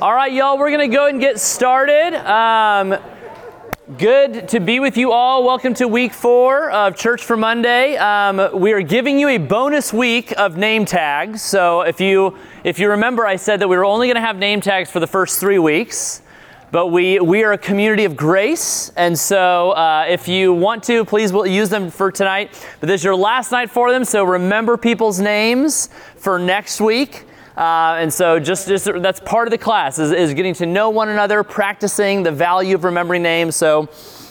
All right, y'all, we're going to go and get started. Um, good to be with you all. Welcome to week four of Church for Monday. Um, we are giving you a bonus week of name tags. So if you if you remember, I said that we were only going to have name tags for the first three weeks. But we, we are a community of grace, and so uh, if you want to, please we'll use them for tonight. But this is your last night for them, so remember people's names for next week. Uh, and so just, just that's part of the class is, is getting to know one another, practicing the value of remembering names. So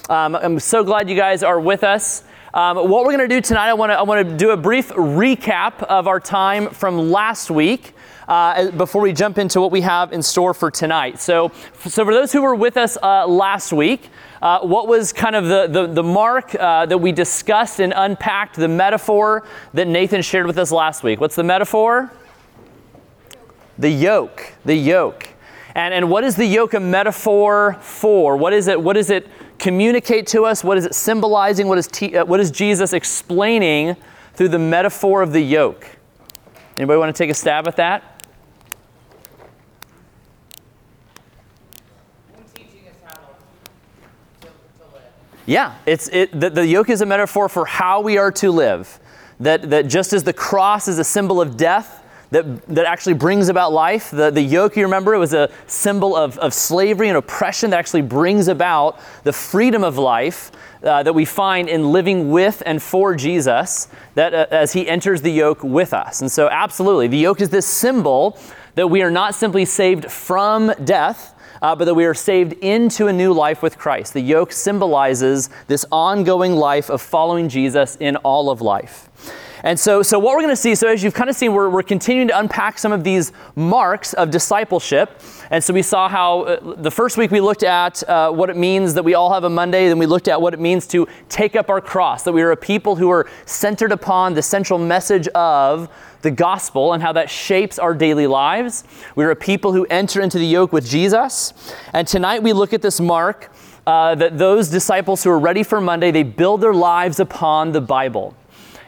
um, I'm so glad you guys are with us. Um, what we're going to do tonight, I want to I want to do a brief recap of our time from last week uh, before we jump into what we have in store for tonight. So, so for those who were with us uh, last week, uh, what was kind of the, the, the mark uh, that we discussed and unpacked, the metaphor that Nathan shared with us last week? What's the metaphor? The yoke. The yoke. And, and what is the yoke a metaphor for? What is it? What does it communicate to us? What is it symbolizing? What is, te- uh, what is Jesus explaining through the metaphor of the yoke? Anybody want to take a stab at that? Yeah, it's it, the, the yoke is a metaphor for how we are to live. That, that just as the cross is a symbol of death, that, that actually brings about life. The, the yoke, you remember, it was a symbol of, of slavery and oppression that actually brings about the freedom of life uh, that we find in living with and for Jesus that, uh, as he enters the yoke with us. And so, absolutely, the yoke is this symbol that we are not simply saved from death uh, but that we are saved into a new life with Christ. The yoke symbolizes this ongoing life of following Jesus in all of life. And so, so what we're going to see, so as you've kind of seen, we're, we're continuing to unpack some of these marks of discipleship. And so we saw how uh, the first week we looked at uh, what it means that we all have a Monday, then we looked at what it means to take up our cross, that we are a people who are centered upon the central message of the gospel and how that shapes our daily lives. We're a people who enter into the yoke with Jesus. And tonight we look at this mark uh, that those disciples who are ready for Monday, they build their lives upon the Bible.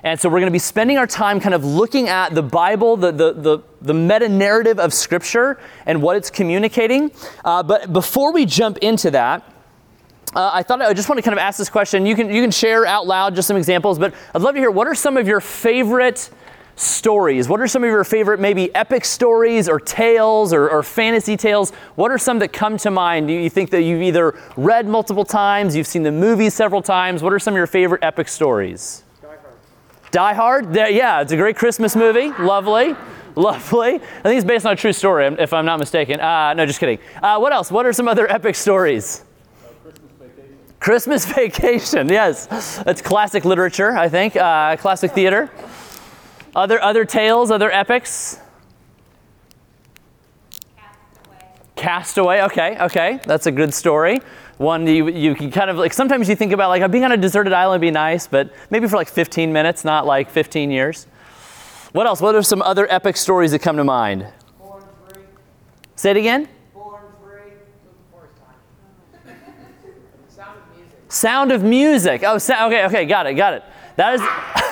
And so we're going to be spending our time kind of looking at the Bible, the, the, the, the meta narrative of Scripture, and what it's communicating. Uh, but before we jump into that, uh, I thought I just want to kind of ask this question. You can, you can share out loud just some examples, but I'd love to hear what are some of your favorite stories? What are some of your favorite, maybe epic stories or tales or, or, fantasy tales? What are some that come to mind? Do you think that you've either read multiple times, you've seen the movie several times? What are some of your favorite epic stories? Die Hard. Yeah, it's a great Christmas movie. Lovely. Lovely. I think it's based on a true story, if I'm not mistaken. Uh, no, just kidding. Uh, what else? What are some other epic stories? Christmas vacation. Christmas Vacation, yes. That's classic literature, I think, uh, classic theater. Other, other tales, other epics? Castaway. Castaway, okay, okay. That's a good story. One you, you can kind of like, sometimes you think about like being on a deserted island would be nice, but maybe for like 15 minutes, not like 15 years. What else? What are some other epic stories that come to mind? Born free. Say it again. Born free. Sound of music. Sound of music. Oh, so, okay, okay, got it, got it. That is.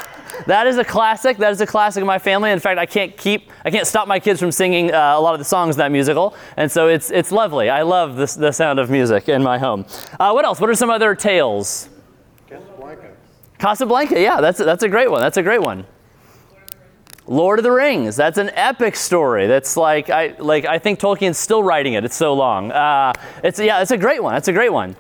That is a classic. That is a classic of my family. In fact, I can't keep, I can't stop my kids from singing uh, a lot of the songs in that musical. And so it's, it's lovely. I love this, the sound of music in my home. Uh, what else? What are some other tales? Casablanca. Casablanca, yeah, that's, that's a great one. That's a great one. Lord of the Rings. That's an epic story. That's like I like I think Tolkien's still writing it. It's so long. Uh, it's yeah, it's a great one. That's a great one.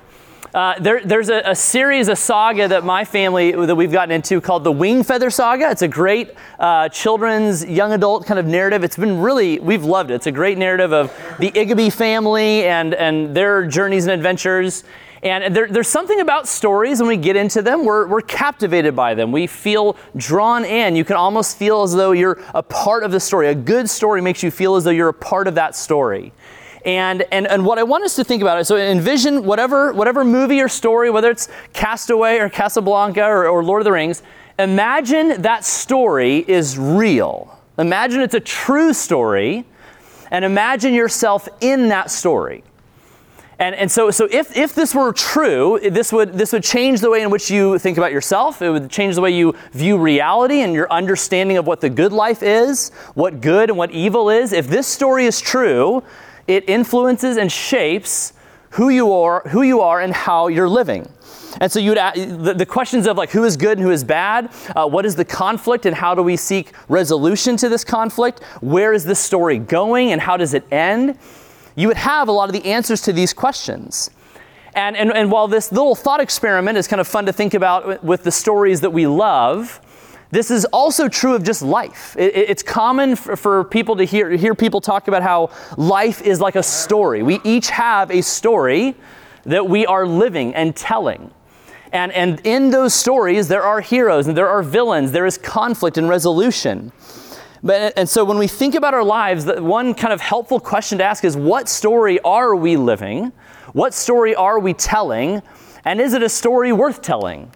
Uh, there, there's a, a, series, a saga that my family, that we've gotten into called the Wing Feather Saga. It's a great uh, children's, young adult kind of narrative. It's been really, we've loved it. It's a great narrative of the Igby family and, and their journeys and adventures. And there, there's something about stories when we get into them, we're, we're captivated by them. We feel drawn in. You can almost feel as though you're a part of the story. A good story makes you feel as though you're a part of that story. And, and, and what I want us to think about is so envision whatever, whatever movie or story, whether it's Castaway or Casablanca or, or Lord of the Rings, imagine that story is real. Imagine it's a true story, and imagine yourself in that story. And, and so, so if, if this were true, this would, this would change the way in which you think about yourself. It would change the way you view reality and your understanding of what the good life is, what good and what evil is. If this story is true, it influences and shapes who you are, who you are and how you're living. And so you'd the, the questions of like who is good and who is bad, uh, what is the conflict and how do we seek resolution to this conflict? Where is this story going and how does it end? You would have a lot of the answers to these questions. And, and, and while this little thought experiment is kind of fun to think about with the stories that we love, this is also true of just life. It, it's common for, for, people to hear, hear people talk about how life is like a story. We each have a story that we are living and telling. And, and in those stories, there are heroes and there are villains, there is conflict and resolution. But, and so when we think about our lives, the one kind of helpful question to ask is what story are we living? What story are we telling? And is it a story worth telling?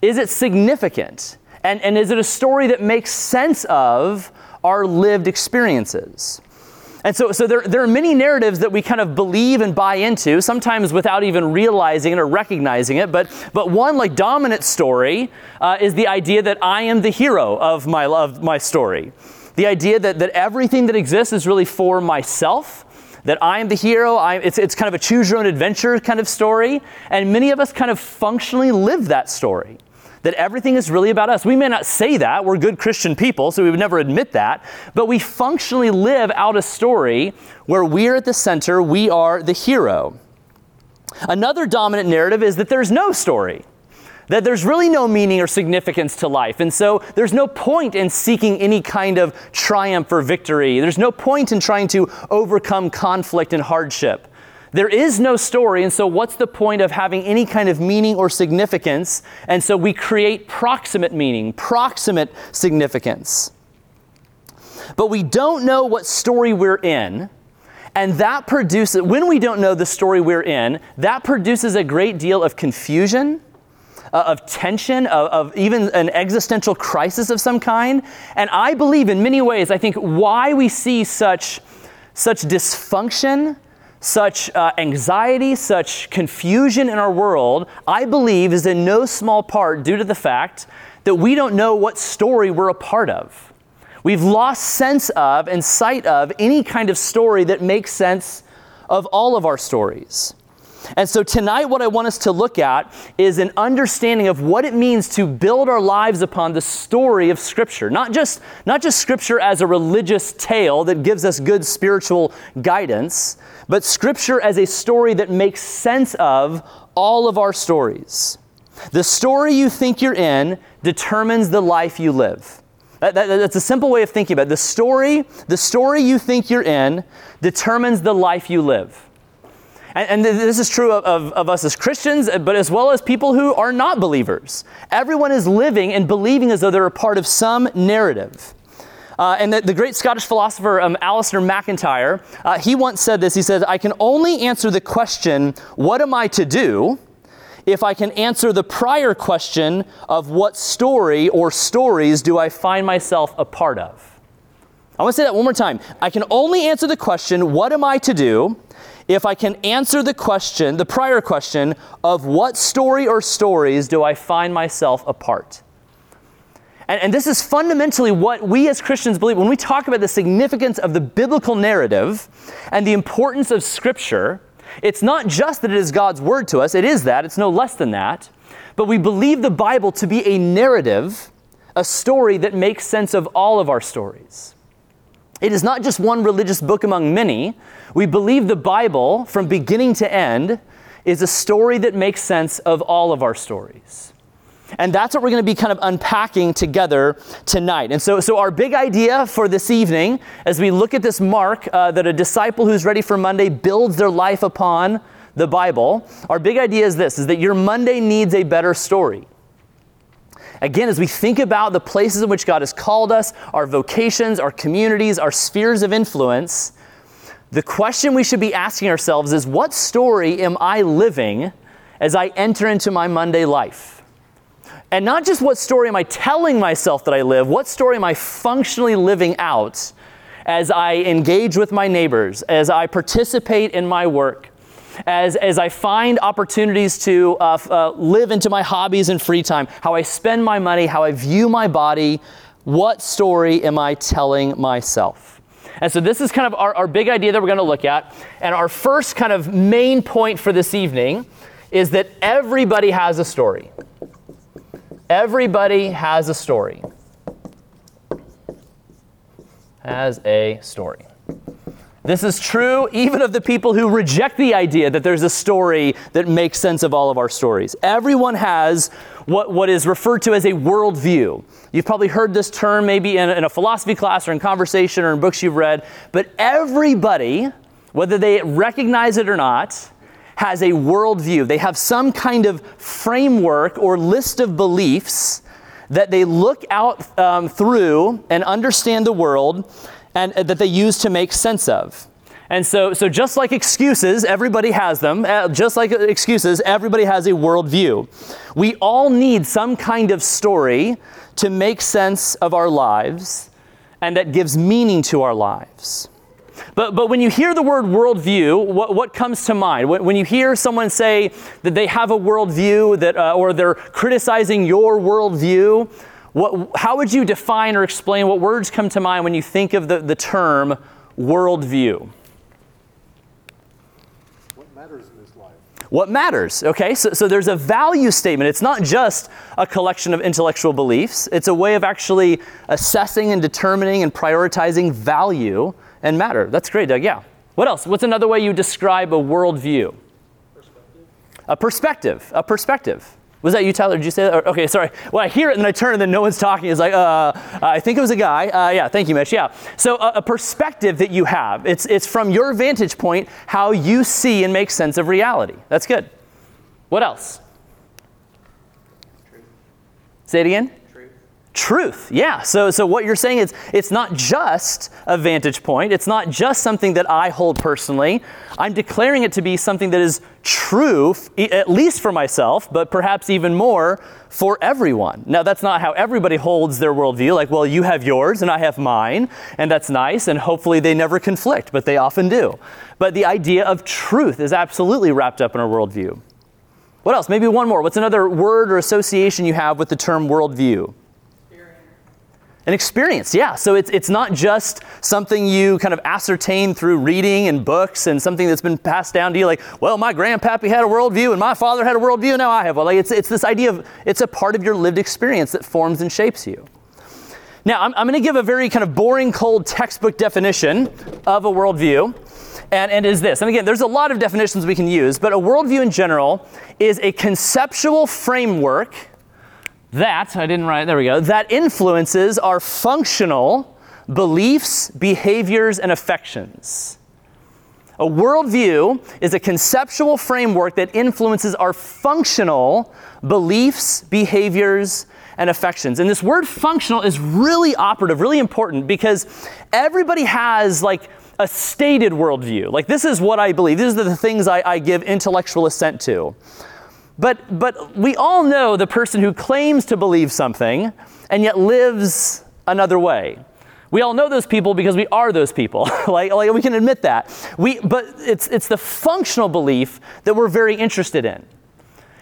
Is it significant? And, and is it a story that makes sense of our lived experiences? And so, so there, there are many narratives that we kind of believe and buy into, sometimes without even realizing it or recognizing it. But, but one like dominant story uh, is the idea that I am the hero of my, of my story. The idea that, that everything that exists is really for myself that I am the hero. I, it's, it's kind of a choose your own adventure kind of story. And many of us kind of functionally live that story that everything is really about us. We may not say that, we're good Christian people, so we would never admit that, but we functionally live out a story where we're at the center, we are the hero. Another dominant narrative is that there's no story. That there's really no meaning or significance to life. And so there's no point in seeking any kind of triumph or victory. There's no point in trying to overcome conflict and hardship. There is no story, and so what's the point of having any kind of meaning or significance? And so we create proximate meaning, proximate significance. But we don't know what story we're in, and that produces, when we don't know the story we're in, that produces a great deal of confusion. Uh, of tension, of, of even an existential crisis of some kind. And I believe in many ways, I think why we see such, such dysfunction such uh, anxiety, such confusion in our world, I believe is in no small part due to the fact that we don't know what story we're a part of. We've lost sense of and sight of any kind of story that makes sense of all of our stories. And so tonight, what I want us to look at is an understanding of what it means to build our lives upon the story of Scripture. Not just, not just Scripture as a religious tale that gives us good spiritual guidance, but Scripture as a story that makes sense of all of our stories. The story you think you're in determines the life you live. That, that, that's a simple way of thinking about it. The story, the story you think you're in determines the life you live. And, and this is true of, of, of, us as Christians, but as well as people who are not believers. Everyone is living and believing as though they're a part of some narrative. Uh, and the, the, great Scottish philosopher um, Alasdair MacIntyre, uh, he once said this. He said, I can only answer the question, What am I to do? if I can answer the prior question of what story or stories do I find myself a part of. I want to say that one more time. I can only answer the question, What am I to do? if I can answer the question, the prior question of what story or stories do I find myself a part? And, and, this is fundamentally what we as Christians believe when we talk about the significance of the biblical narrative and the importance of Scripture. It's not just that it is God's word to us, it is that, it's no less than that. But we believe the Bible to be a narrative, a story that makes sense of all of our stories. It is not just one religious book among many. We believe the Bible, from beginning to end, is a story that makes sense of all of our stories. And that's what we're going to be kind of unpacking together tonight. And so, so our big idea for this evening, as we look at this mark uh, that a disciple who's ready for Monday builds their life upon the Bible, our big idea is this: is that your Monday needs a better story. Again, as we think about the places in which God has called us, our vocations, our communities, our spheres of influence, the question we should be asking ourselves is what story am I living as I enter into my Monday life? And not just what story am I telling myself that I live, what story am I functionally living out as I engage with my neighbors, as I participate in my work, as, as I find opportunities to uh, uh, live into my hobbies and free time, how I spend my money, how I view my body, what story am I telling myself? And so this is kind of our, our big idea that we're going to look at. And our first kind of main point for this evening is that everybody has a story. Everybody has a story. Has a story. This is true even of the people who reject the idea that there's a story that makes sense of all of our stories. Everyone has what, what is referred to as a worldview. You've probably heard this term maybe in, in a philosophy class or in conversation or in books you've read, but everybody, whether they recognize it or not, has a worldview. They have some kind of framework or list of beliefs that they look out um, through and understand the world and uh, that they use to make sense of. And so, so just like excuses, everybody has them. Uh, just like excuses, everybody has a worldview. We all need some kind of story to make sense of our lives and that gives meaning to our lives. But, but when you hear the word worldview, what, what comes to mind? When, when you hear someone say that they have a worldview that, uh, or they're criticizing your worldview, what, how would you define or explain what words come to mind when you think of the, the term worldview? What matters in this life? What matters, okay? So, so there's a value statement. It's not just a collection of intellectual beliefs, it's a way of actually assessing and determining and prioritizing value and matter. That's great, Doug. Yeah. What else? What's another way you describe a worldview? Perspective. A perspective. A perspective. Was that you, Tyler? Did you say that? Or, okay, sorry. Well, I hear it and I turn and then no one's talking. It's like, uh, I think it was a guy. Uh, yeah, thank you, Mitch. Yeah. So a, a, perspective that you have. It's, it's from your vantage point how you see and make sense of reality. That's good. What else? Truth. Say it again truth. Yeah so so what you're saying is it's not just a vantage point. It's not just something that i hold personally. I'm declaring it to be something that is true at least for myself but perhaps even more for everyone. Now that's not how everybody holds their worldview like well you have yours and i have mine and that's nice and hopefully they never conflict but they often do. But the idea of truth is absolutely wrapped up in a worldview. What else? Maybe one more. What's another word or association you have with the term worldview an experience, yeah. So it's, it's not just something you kind of ascertain through reading and books and something that's been passed down to you, like, well, my grandpappy had a worldview and my father had a worldview, and now I have one. Like it's, it's this idea of it's a part of your lived experience that forms and shapes you. Now, I'm, I'm going to give a very kind of boring, cold textbook definition of a worldview. And, and is this. And again, there's a lot of definitions we can use, but a worldview in general is a conceptual framework that, I didn't write, there we go, that influences our functional beliefs, behaviors, and affections. A worldview is a conceptual framework that influences our functional beliefs, behaviors, and affections. And this word functional is really operative, really important because everybody has like a stated worldview. Like, this is what I believe, these are the things I, I give intellectual assent to. But, but we all know the person who claims to believe something and yet lives another way. We all know those people because we are those people. like, like we can admit that. We, but it's, it's the functional belief that we're very interested in.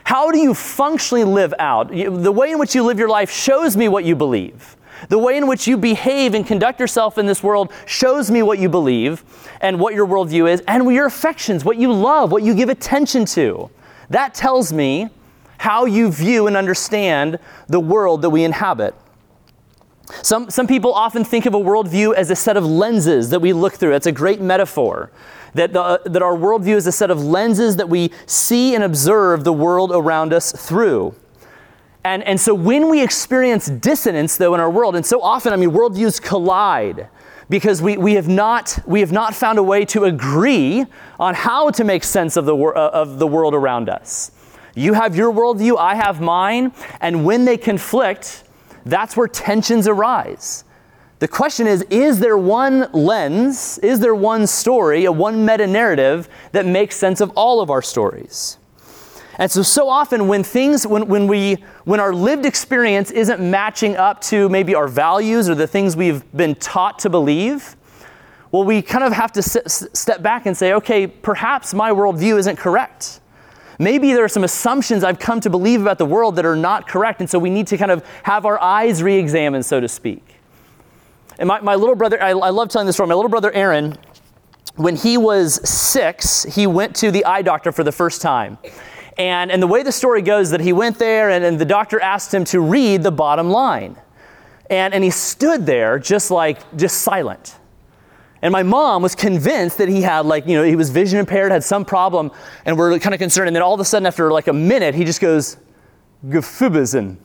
How do you functionally live out? The way in which you live your life shows me what you believe. The way in which you behave and conduct yourself in this world shows me what you believe and what your worldview is, and your affections, what you love, what you give attention to. That tells me how you view and understand the world that we inhabit. Some, some people often think of a worldview as a set of lenses that we look through. It's a great metaphor. That, the, that our worldview is a set of lenses that we see and observe the world around us through. And, and so when we experience dissonance, though, in our world, and so often, I mean, worldviews collide because we, we, have not, we have not found a way to agree on how to make sense of the, wor- uh, of the world around us. You have your worldview, I have mine, and when they conflict, that's where tensions arise. The question is Is there one lens, is there one story, a one meta narrative that makes sense of all of our stories? And so, so often when things, when, when we, when our lived experience isn't matching up to maybe our values or the things we've been taught to believe, well, we kind of have to step back and say, okay, perhaps my worldview isn't correct. Maybe there are some assumptions I've come to believe about the world that are not correct, and so we need to kind of have our eyes re examined, so to speak. And my, my little brother, I, I love telling this story. My little brother Aaron, when he was six, he went to the eye doctor for the first time. And, and the way the story goes that he went there and, and the doctor asked him to read the bottom line. And, and he stood there just like, just silent. And my mom was convinced that he had like, you know, he was vision impaired, had some problem, and we're kind of concerned. And then all of a sudden, after like a minute, he just goes, Gefubizen.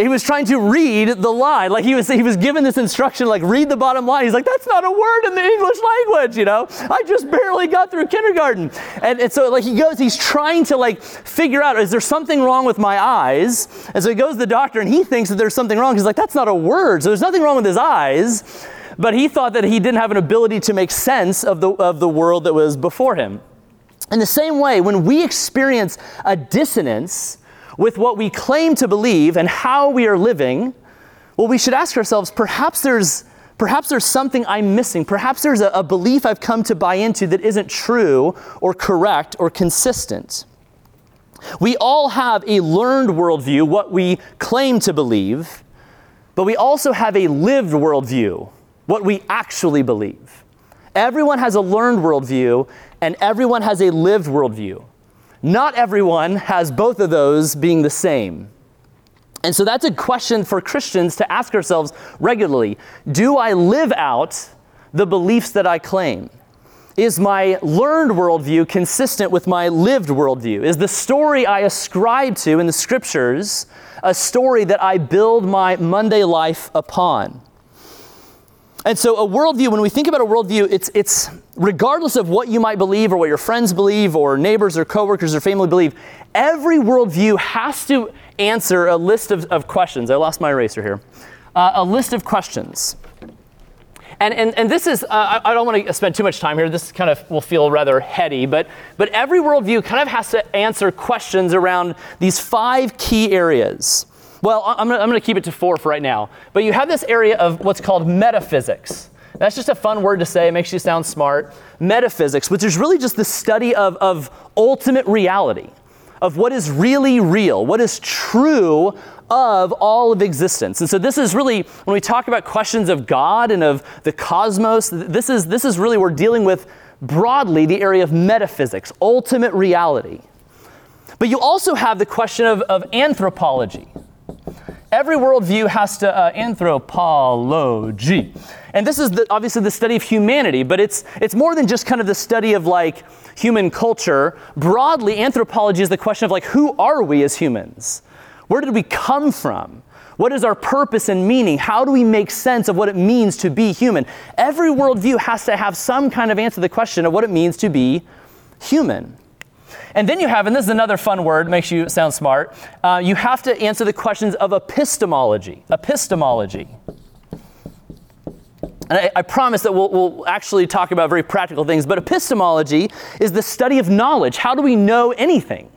He was trying to read the line. Like he was, he was given this instruction, like read the bottom line. He's like, that's not a word in the English language, you know? I just barely got through kindergarten. And, and so like he goes, he's trying to like figure out, is there something wrong with my eyes? And so he goes to the doctor and he thinks that there's something wrong. He's like, that's not a word. So there's nothing wrong with his eyes. But he thought that he didn't have an ability to make sense of the, of the world that was before him. In the same way, when we experience a dissonance with what we claim to believe and how we are living, well, we should ask ourselves perhaps there's, perhaps there's something I'm missing. Perhaps there's a, a belief I've come to buy into that isn't true or correct or consistent. We all have a learned worldview, what we claim to believe, but we also have a lived worldview, what we actually believe. Everyone has a learned worldview, and everyone has a lived worldview. Not everyone has both of those being the same. And so that's a question for Christians to ask ourselves regularly Do I live out the beliefs that I claim? Is my learned worldview consistent with my lived worldview? Is the story I ascribe to in the scriptures a story that I build my Monday life upon? And so, a worldview, when we think about a worldview, it's, it's regardless of what you might believe or what your friends believe or neighbors or coworkers or family believe, every worldview has to answer a list of, of questions. I lost my eraser here. Uh, a list of questions. And, and, and this is, uh, I, I don't want to spend too much time here. This kind of will feel rather heady, but, but every worldview kind of has to answer questions around these five key areas. Well, I'm going to keep it to four for right now. But you have this area of what's called metaphysics. That's just a fun word to say, it makes you sound smart. Metaphysics, which is really just the study of, of ultimate reality, of what is really real, what is true of all of existence. And so this is really, when we talk about questions of God and of the cosmos, this is, this is really, we're dealing with broadly the area of metaphysics, ultimate reality. But you also have the question of, of anthropology. Every worldview has to uh, anthropology. And this is the, obviously the study of humanity, but it's, it's more than just kind of the study of like human culture. Broadly, anthropology is the question of like, who are we as humans? Where did we come from? What is our purpose and meaning? How do we make sense of what it means to be human? Every worldview has to have some kind of answer to the question of what it means to be human. And then you have, and this is another fun word, makes you sound smart, uh, you have to answer the questions of epistemology. Epistemology. And I, I promise that we'll, we'll, actually talk about very practical things, but epistemology is the study of knowledge. How do we know anything?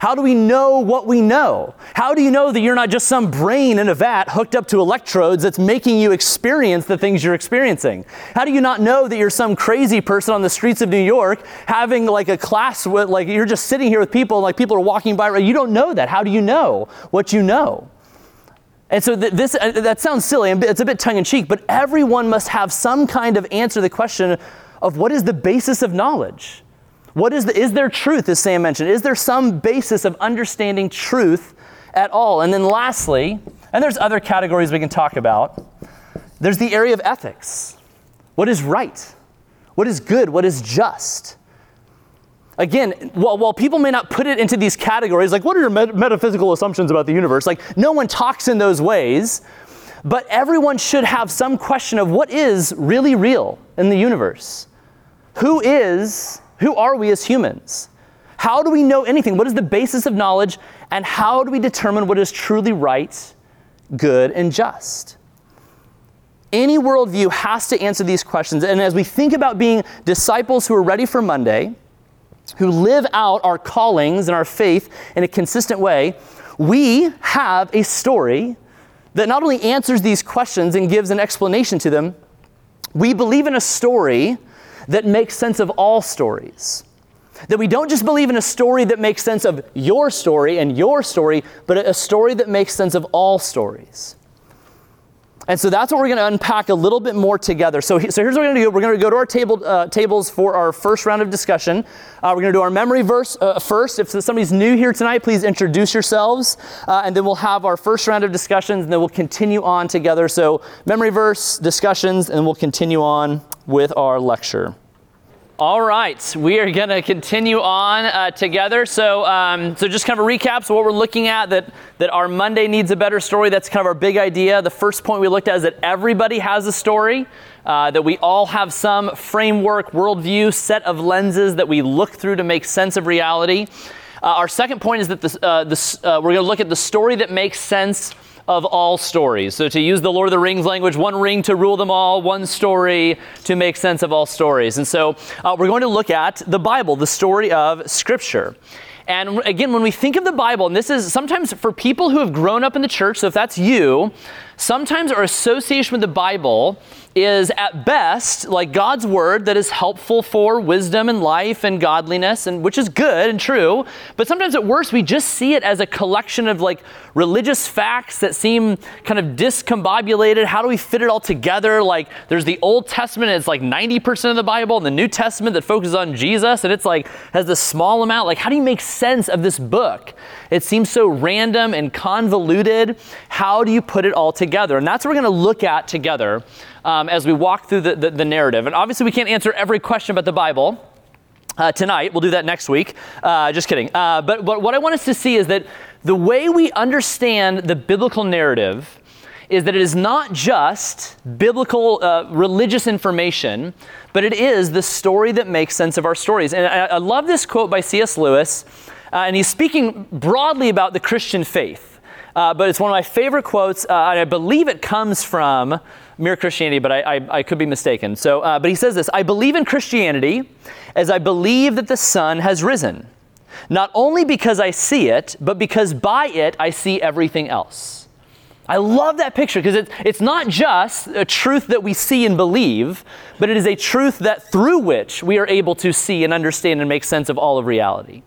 How do we know what we know? How do you know that you're not just some brain in a vat hooked up to electrodes that's making you experience the things you're experiencing? How do you not know that you're some crazy person on the streets of New York having like a class with, like, you're just sitting here with people, and like people are walking by, you don't know that. How do you know what you know? And so th- this uh, that sounds silly, it's a bit tongue in cheek, but everyone must have some kind of answer to the question of what is the basis of knowledge? What is, the, is there truth, as Sam mentioned? Is there some basis of understanding truth at all? And then lastly, and there's other categories we can talk about, there's the area of ethics. What is right? What is good? What is just? Again, while, while people may not put it into these categories, like what are your met- metaphysical assumptions about the universe? Like no one talks in those ways, but everyone should have some question of what is really real in the universe. Who is who are we as humans? How do we know anything? What is the basis of knowledge? And how do we determine what is truly right, good, and just? Any worldview has to answer these questions. And as we think about being disciples who are ready for Monday, who live out our callings and our faith in a consistent way, we have a story that not only answers these questions and gives an explanation to them, we believe in a story that makes sense of all stories. That we don't just believe in a story that makes sense of your story and your story, but a story that makes sense of all stories. And so that's what we're going to unpack a little bit more together. So, so here's what we're going to do. We're going to go to our table, uh, tables for our first round of discussion. Uh, we're going to do our memory verse uh, first. If somebody's new here tonight, please introduce yourselves. Uh, and then we'll have our first round of discussions, and then we'll continue on together. So memory verse, discussions, and we'll continue on with our lecture. All right, we are going to continue on uh, together. So, um, so just kind of a recap. So, what we're looking at that that our Monday needs a better story. That's kind of our big idea. The first point we looked at is that everybody has a story. Uh, that we all have some framework, worldview, set of lenses that we look through to make sense of reality. Uh, our second point is that this, uh, this, uh, we're going to look at the story that makes sense of all stories. So, to use the Lord of the Rings language, one ring to rule them all, one story to make sense of all stories. And so, uh, we're going to look at the Bible, the story of Scripture. And again, when we think of the Bible, and this is sometimes for people who have grown up in the church, so if that's you, sometimes our association with the Bible is at best like God's word that is helpful for wisdom and life and godliness and which is good and true but sometimes at worst we just see it as a collection of like religious facts that seem kind of discombobulated. How do we fit it all together? Like there's the Old Testament it's like 90% of the Bible and the New Testament that focuses on Jesus and it's like has this small amount. Like how do you make sense of this book? It seems so random and convoluted. How do you put it all together? And that's what we're going to look at together um, as we walk through the, the, the, narrative. And obviously, we can't answer every question about the Bible. Uh, tonight, we'll do that next week. Uh, just kidding. Uh, but, but what I want us to see is that the way we understand the biblical narrative is that it is not just biblical uh, religious information, but it is the story that makes sense of our stories. And I, I love this quote by C.S. Lewis, uh, and he's speaking broadly about the Christian faith. Uh, but it's one of my favorite quotes, and I believe it comes from Mere Christianity, but I, I, I could be mistaken. So, uh, but he says this I believe in Christianity as I believe that the sun has risen, not only because I see it, but because by it I see everything else. I love that picture because it's, it's not just a truth that we see and believe, but it is a truth that through which we are able to see and understand and make sense of all of reality.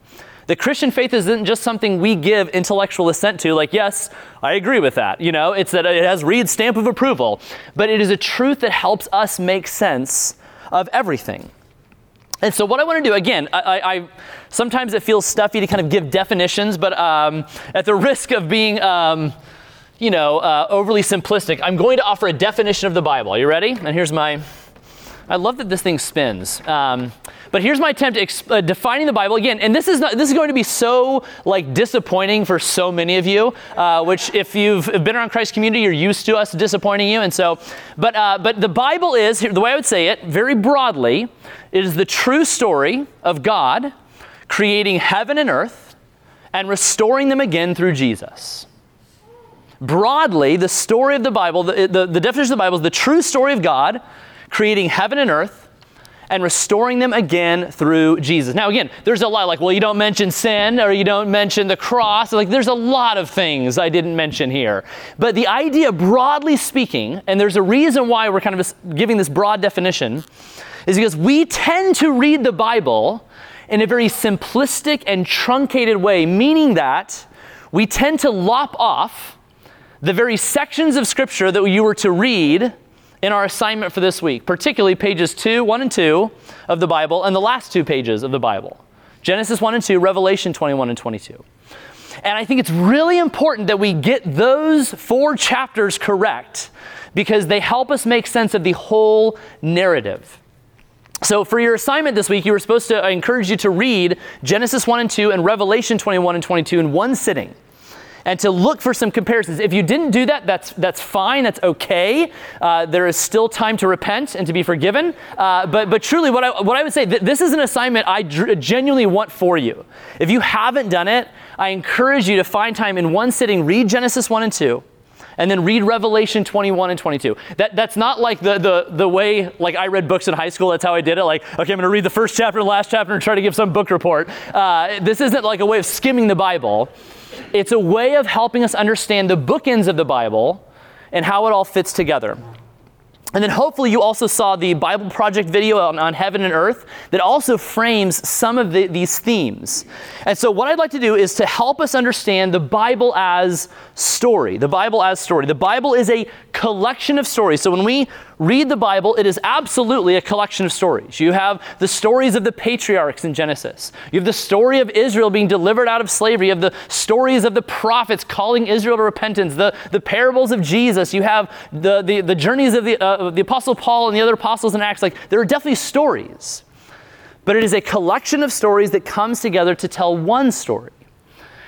The Christian faith isn't just something we give intellectual assent to, like, yes, I agree with that. You know, it's that it has Reed's stamp of approval, but it is a truth that helps us make sense of everything. And so, what I want to do again, I, I, sometimes it feels stuffy to kind of give definitions, but um, at the risk of being, um, you know, uh, overly simplistic, I'm going to offer a definition of the Bible. Are you ready? And here's my. I love that this thing spins. Um, but here's my attempt at exp- uh, defining the Bible again, and this is not, this is going to be so like disappointing for so many of you. Uh, which, if you've been around Christ community, you're used to us disappointing you, and so. But uh, but the Bible is the way I would say it very broadly. Is the true story of God creating heaven and earth and restoring them again through Jesus broadly, the story of the Bible, the, the, the, definition of the Bible is the true story of God creating heaven and earth and restoring them again through Jesus. Now, again, there's a lot like, well, you don't mention sin or you don't mention the cross. Like, there's a lot of things I didn't mention here. But the idea, broadly speaking, and there's a reason why we're kind of giving this broad definition, is because we tend to read the Bible in a very simplistic and truncated way, meaning that we tend to lop off the very sections of Scripture that you were to read in our assignment for this week, particularly pages 2, 1 and 2 of the Bible, and the last two pages of the Bible Genesis 1 and 2, Revelation 21 and 22. And I think it's really important that we get those four chapters correct because they help us make sense of the whole narrative. So, for your assignment this week, you were supposed to, I encourage you to read Genesis 1 and 2 and Revelation 21 and 22 in one sitting and to look for some comparisons. If you didn't do that, that's, that's fine, that's okay. Uh, there is still time to repent and to be forgiven. Uh, but, but truly, what I, what I would say, th- this is an assignment I dr- genuinely want for you. If you haven't done it, I encourage you to find time in one sitting, read Genesis 1 and 2 and then read Revelation 21 and 22. That, that's not like the, the, the way, like I read books in high school, that's how I did it. Like, okay, I'm going to read the first chapter and last chapter and try to give some book report. Uh, this isn't like a way of skimming the Bible. It's a way of helping us understand the bookends of the Bible and how it all fits together. And then hopefully you also saw the Bible Project video on, on heaven and earth that also frames some of the, these themes. And so what I'd like to do is to help us understand the Bible as story. The Bible as story. The Bible is a collection of stories. So when we read the Bible, it is absolutely a collection of stories. You have the stories of the patriarchs in Genesis. You have the story of Israel being delivered out of slavery. You have the stories of the prophets calling Israel to repentance. The, the parables of Jesus. You have the, the, the journeys of the, uh, the Apostle Paul and the other apostles in Acts. Like, there are definitely stories. But it is a collection of stories that comes together to tell one story.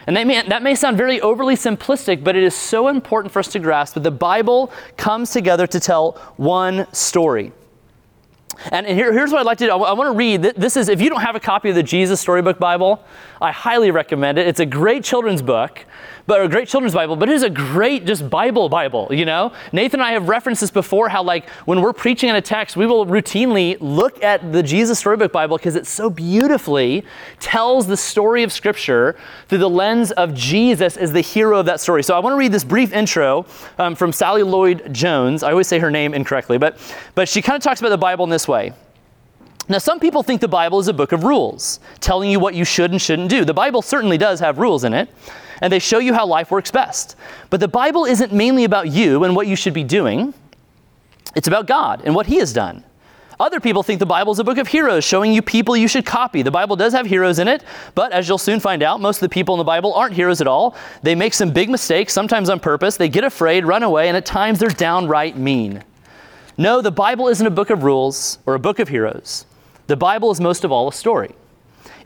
And that may, that may sound very overly simplistic, but it is so important for us to grasp that the Bible comes together to tell one story. And, and here, here's what I'd like to do. I, want to read. This is, if you don't have a copy of the Jesus Storybook Bible, I highly recommend it. It's a great children's book but a great children's Bible, but it is a great just Bible Bible, you know? Nathan and I have referenced this before how like when we're preaching in a text, we will routinely look at the Jesus Storybook Bible because it so beautifully tells the story of Scripture through the lens of Jesus as the hero of that story. So I want to read this brief intro um, from Sally Lloyd Jones. I always say her name incorrectly, but, but she kind of talks about the Bible in this way. Now, some people think the Bible is a book of rules, telling you what you should and shouldn't do. The Bible certainly does have rules in it and they show you how life works best. But the Bible isn't mainly about you and what you should be doing, it's about God and what He has done. Other people think the Bible is a book of heroes showing you people you should copy. The Bible does have heroes in it, but as you'll soon find out, most of the people in the Bible aren't heroes at all. They make some big mistakes, sometimes on purpose. They get afraid, run away, and at times they're downright mean. No, the Bible isn't a book of rules or a book of heroes. The Bible is most of all a story.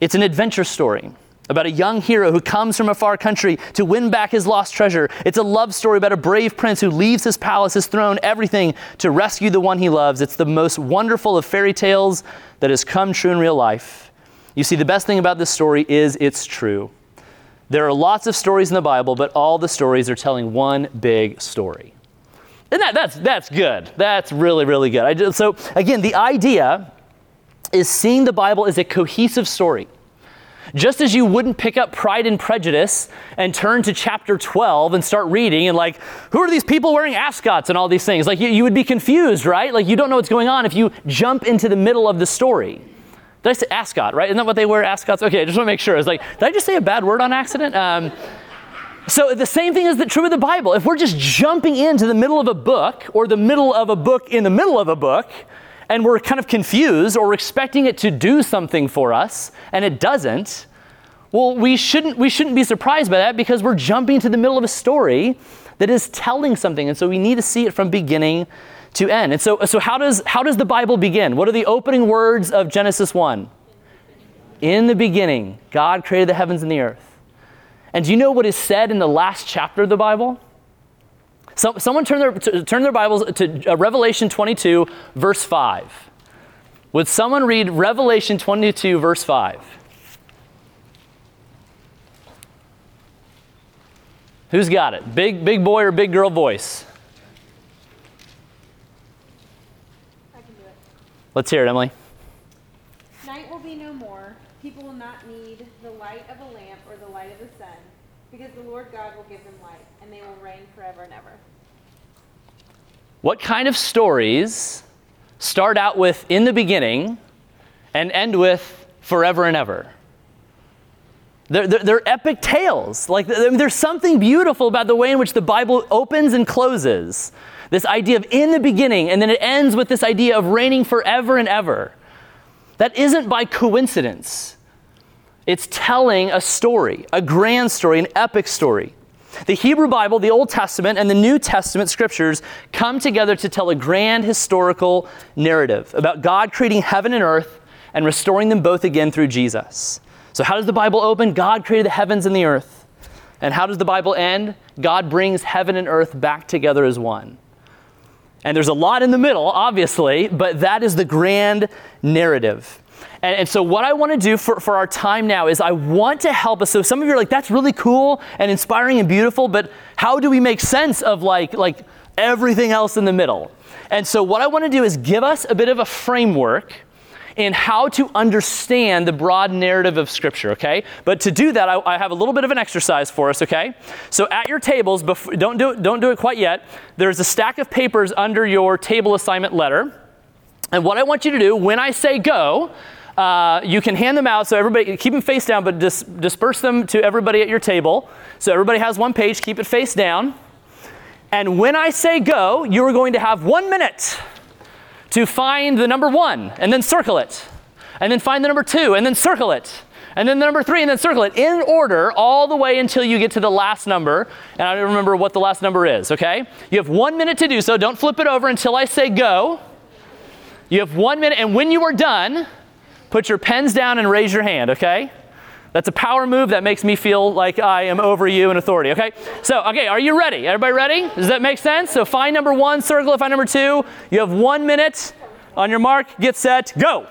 It's an adventure story about a young hero who comes from a far country to win back his lost treasure. It's a love story about a brave prince who leaves his palace, his throne, everything to rescue the one he loves. It's the most wonderful of fairy tales that has come true in real life. You see, the best thing about this story is it's true. There are lots of stories in the Bible, but all the stories are telling one big story. And that, that's, that's good. That's really, really good. Just, so, again, the idea is seeing the Bible as a cohesive story just as you wouldn't pick up Pride and Prejudice and turn to chapter 12 and start reading and, like, who are these people wearing ascots and all these things? Like, you, you would be confused, right? Like, you don't know what's going on if you jump into the middle of the story. Did I say ascot, right? Isn't that what they wear, ascots? Okay, I just want to make sure. It's like, did I just say a bad word on accident? Um, so the same thing is the, true of the Bible. If we're just jumping into the middle of a book or the middle of a book in the middle of a book, and we're kind of confused or expecting it to do something for us and it doesn't, well, we shouldn't, we shouldn't be surprised by that because we're jumping to the middle of a story that is telling something. And so we need to see it from beginning to end. And so, so how, does, how does the Bible begin? What are the opening words of Genesis 1? In the beginning, God created the heavens and the earth. And do you know what is said in the last chapter of the Bible? So, someone turn their, turn their Bibles to uh, Revelation 22, verse 5. Would someone read Revelation 22, verse 5? Who's got it? Big, big boy or big girl voice? I can do it. Let's hear it, Emily. Night will be no more. People will not need the light of a lamp or the light of the sun, because the Lord God will give them light, and they will reign forever and ever. What kind of stories start out with in the beginning and end with forever and ever? They're, they're, they're, epic tales. Like there's something beautiful about the way in which the Bible opens and closes. This idea of in the beginning, and then it ends with this idea of reigning forever and ever. That isn't by coincidence. It's telling a story, a grand story, an epic story. The Hebrew Bible, the Old Testament, and the New Testament scriptures come together to tell a grand historical narrative about God creating heaven and earth and restoring them both again through Jesus. So, how does the Bible open? God created the heavens and the earth. And how does the Bible end? God brings heaven and earth back together as one. And there's a lot in the middle, obviously, but that is the grand narrative. And, and, so, what I want to do for, for our time now is I want to help us. So, some of you are like, that's really cool and inspiring and beautiful, but how do we make sense of like, like everything else in the middle? And so, what I want to do is give us a bit of a framework in how to understand the broad narrative of Scripture, okay? But to do that, I, I have a little bit of an exercise for us, okay? So at your tables, before, don't, do it, don't do it quite yet, there's a stack of papers under your table assignment letter. And what I want you to do, when I say go, uh, you can hand them out so everybody, keep them face down, but dis- disperse them to everybody at your table. So everybody has one page, keep it face down. And when I say go, you're going to have one minute to find the number one and then circle it. And then find the number two and then circle it. And then the number three and then circle it in order all the way until you get to the last number. And I don't remember what the last number is, okay? You have one minute to do so. Don't flip it over until I say go. You have one minute, and when you are done, put your pens down and raise your hand, okay? That's a power move that makes me feel like I am over you in authority, okay? So, okay, are you ready? Everybody ready? Does that make sense? So, find number one, circle it, find number two. You have one minute. On your mark, get set, go.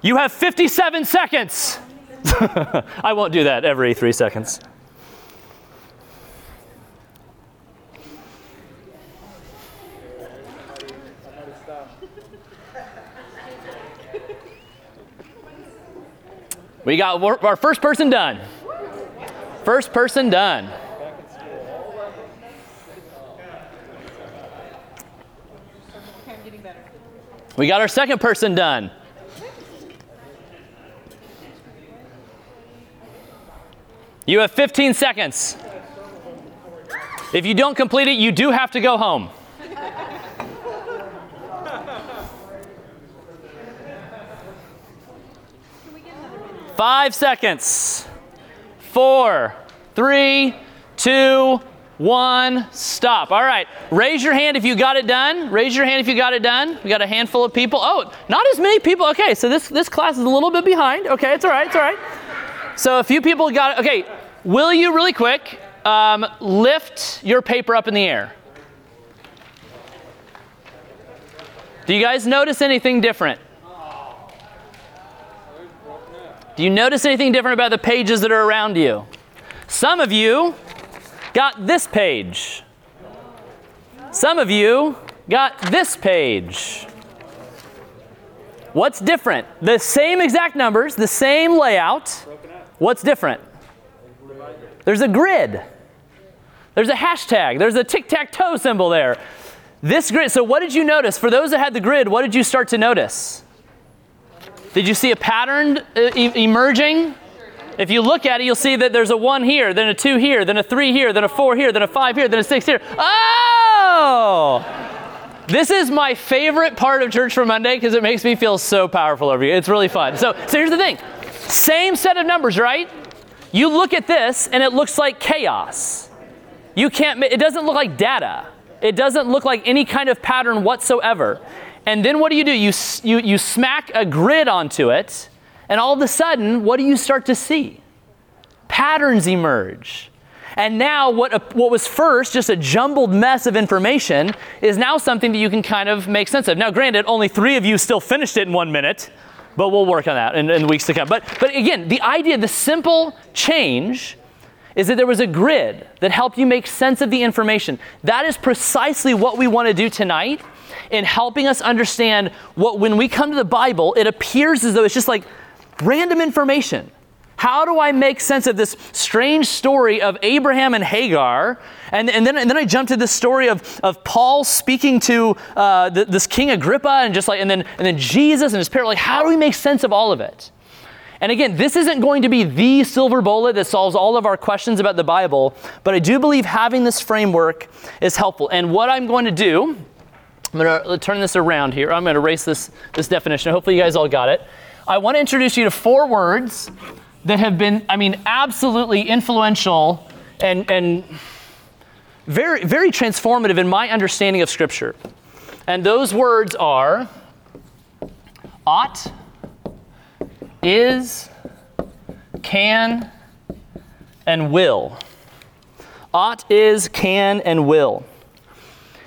You have 57 seconds. I won't do that every three seconds. We got our first person done. First person done. We got our second person done. You have 15 seconds. If you don't complete it, you do have to go home. Can we get another minute? Five seconds. Four, three, two, one, stop. All right. Raise your hand if you got it done. Raise your hand if you got it done. We got a handful of people. Oh, not as many people. Okay, so this, this class is a little bit behind. Okay, it's all right. It's all right. So a few people got it. Okay, will you really quick um, lift your paper up in the air? Do you guys notice anything different? Do you notice anything different about the pages that are around you? Some of you got this page. Some of you got this page. What's different? The same exact numbers, the same layout. What's different? There's a grid. There's a hashtag. There's a tic tac toe symbol there. This grid, so what did you notice? For those that had the grid, what did you start to notice? Did you see a pattern uh, e- emerging? If you look at it, you'll see that there's a one here, then a two here, then a three here, then a four here, then a five here, then a six here. Oh! This is my favorite part of Church for Monday because it makes me feel so powerful over you. It's really fun. So, so here's the thing same set of numbers, right? You look at this and it looks like chaos. You can't, it doesn't look like data. It doesn't look like any kind of pattern whatsoever. And then what do you do? You, you, you smack a grid onto it, and all of a sudden, what do you start to see? Patterns emerge. And now, what, what was first just a jumbled mess of information is now something that you can kind of make sense of. Now, granted, only three of you still finished it in one minute, but we'll work on that in, in weeks to come. But, but again, the idea, the simple change is that there was a grid that helped you make sense of the information. That is precisely what we want to do tonight in helping us understand what, when we come to the Bible, it appears as though it's just like random information. How do I make sense of this strange story of Abraham and Hagar? And, and, then, and then I jump to this story of, of Paul speaking to uh, th- this King Agrippa and just like, and then, and then Jesus and his parents. Like, how do we make sense of all of it? And again, this isn't going to be the silver bullet that solves all of our questions about the Bible, but I do believe having this framework is helpful. And what I'm going to do, I'm going to turn this around here. I'm going to erase this, this definition. Hopefully, you guys all got it. I want to introduce you to four words that have been, I mean, absolutely influential and, and very, very transformative in my understanding of Scripture. And those words are ought, is, can, and will. Ought, is, can, and will.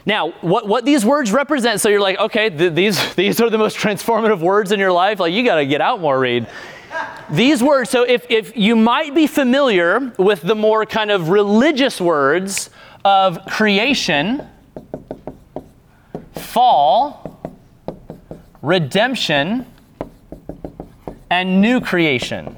Now, what, what these words represent, so you're like, okay, th- these, these are the most transformative words in your life. Like, you got to get out more, Reed. These words, so if, if you might be familiar with the more kind of religious words of creation, fall, redemption, and new creation.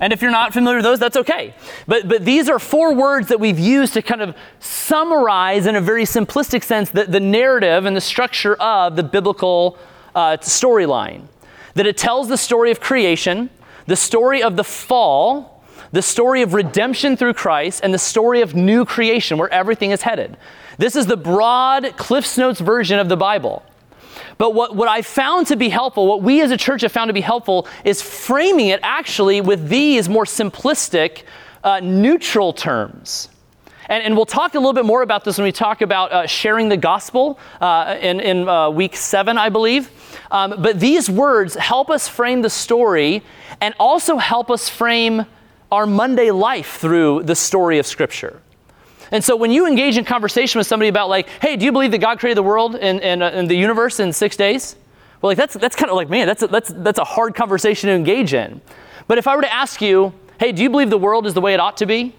And if you're not familiar with those, that's okay. But, but these are four words that we've used to kind of summarize, in a very simplistic sense, the, the narrative and the structure of the biblical uh, storyline. That it tells the story of creation, the story of the fall, the story of redemption through Christ, and the story of new creation, where everything is headed. This is the broad CliffsNotes version of the Bible. But what, what I found to be helpful, what we as a church have found to be helpful, is framing it actually with these more simplistic, uh, neutral terms. And, and, we'll talk a little bit more about this when we talk about uh, sharing the gospel uh, in, in uh, week seven, I believe. Um, but these words help us frame the story and also help us frame our Monday life through the story of Scripture. And so when you engage in conversation with somebody about like, hey, do you believe that God created the world and, and, uh, and the universe in six days? Well, like that's, that's kind of like, man, that's a, that's, that's a hard conversation to engage in. But if I were to ask you, hey, do you believe the world is the way it ought to be?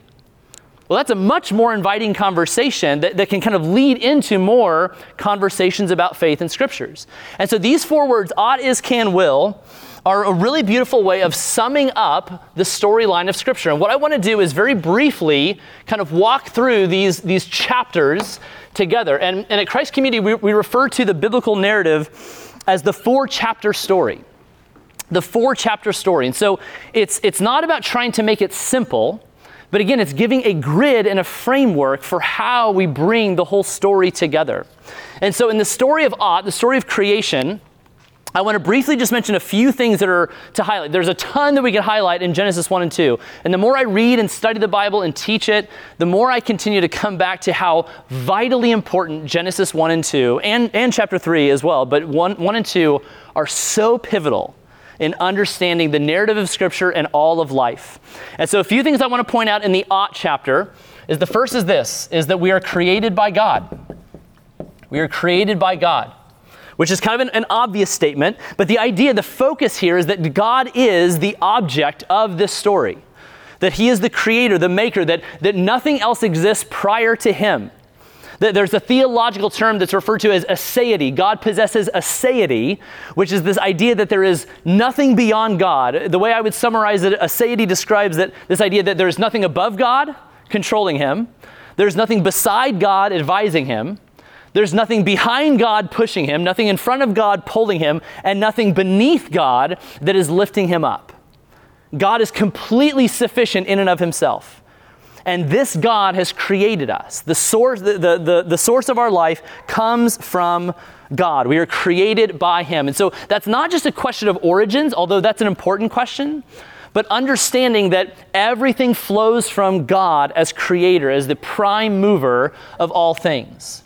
Well, that's a much more inviting conversation that, that can kind of lead into more conversations about faith and scriptures. And so these four words, ought, is, can, will, are a really beautiful way of summing up the storyline of Scripture. And what I want to do is very briefly kind of walk through these, these chapters together. And, and at Christ Community, we, we refer to the biblical narrative as the four chapter story. The four chapter story. And so it's, it's not about trying to make it simple, but again, it's giving a grid and a framework for how we bring the whole story together. And so in the story of Ought, the story of creation, I want to briefly just mention a few things that are to highlight. There's a ton that we can highlight in Genesis 1 and 2. And the more I read and study the Bible and teach it, the more I continue to come back to how vitally important Genesis 1 and 2, and, and chapter 3 as well, but 1, 1 and 2 are so pivotal in understanding the narrative of Scripture and all of life. And so a few things I want to point out in the ought chapter is the first is this, is that we are created by God. We are created by God which is kind of an, an, obvious statement, but the idea, the focus here is that God is the object of this story. That He is the creator, the maker, that, that nothing else exists prior to Him. That there's a theological term that's referred to as aseity. God possesses aseity, which is this idea that there is nothing beyond God. The way I would summarize it, aseity describes that this idea that there is nothing above God controlling him, there's nothing beside God advising him, there's nothing behind God pushing him, nothing in front of God pulling him, and nothing beneath God that is lifting him up. God is completely sufficient in and of himself. And this God has created us. The source, the, the, the, the, source of our life comes from God. We are created by Him. And so that's not just a question of origins, although that's an important question, but understanding that everything flows from God as creator, as the prime mover of all things.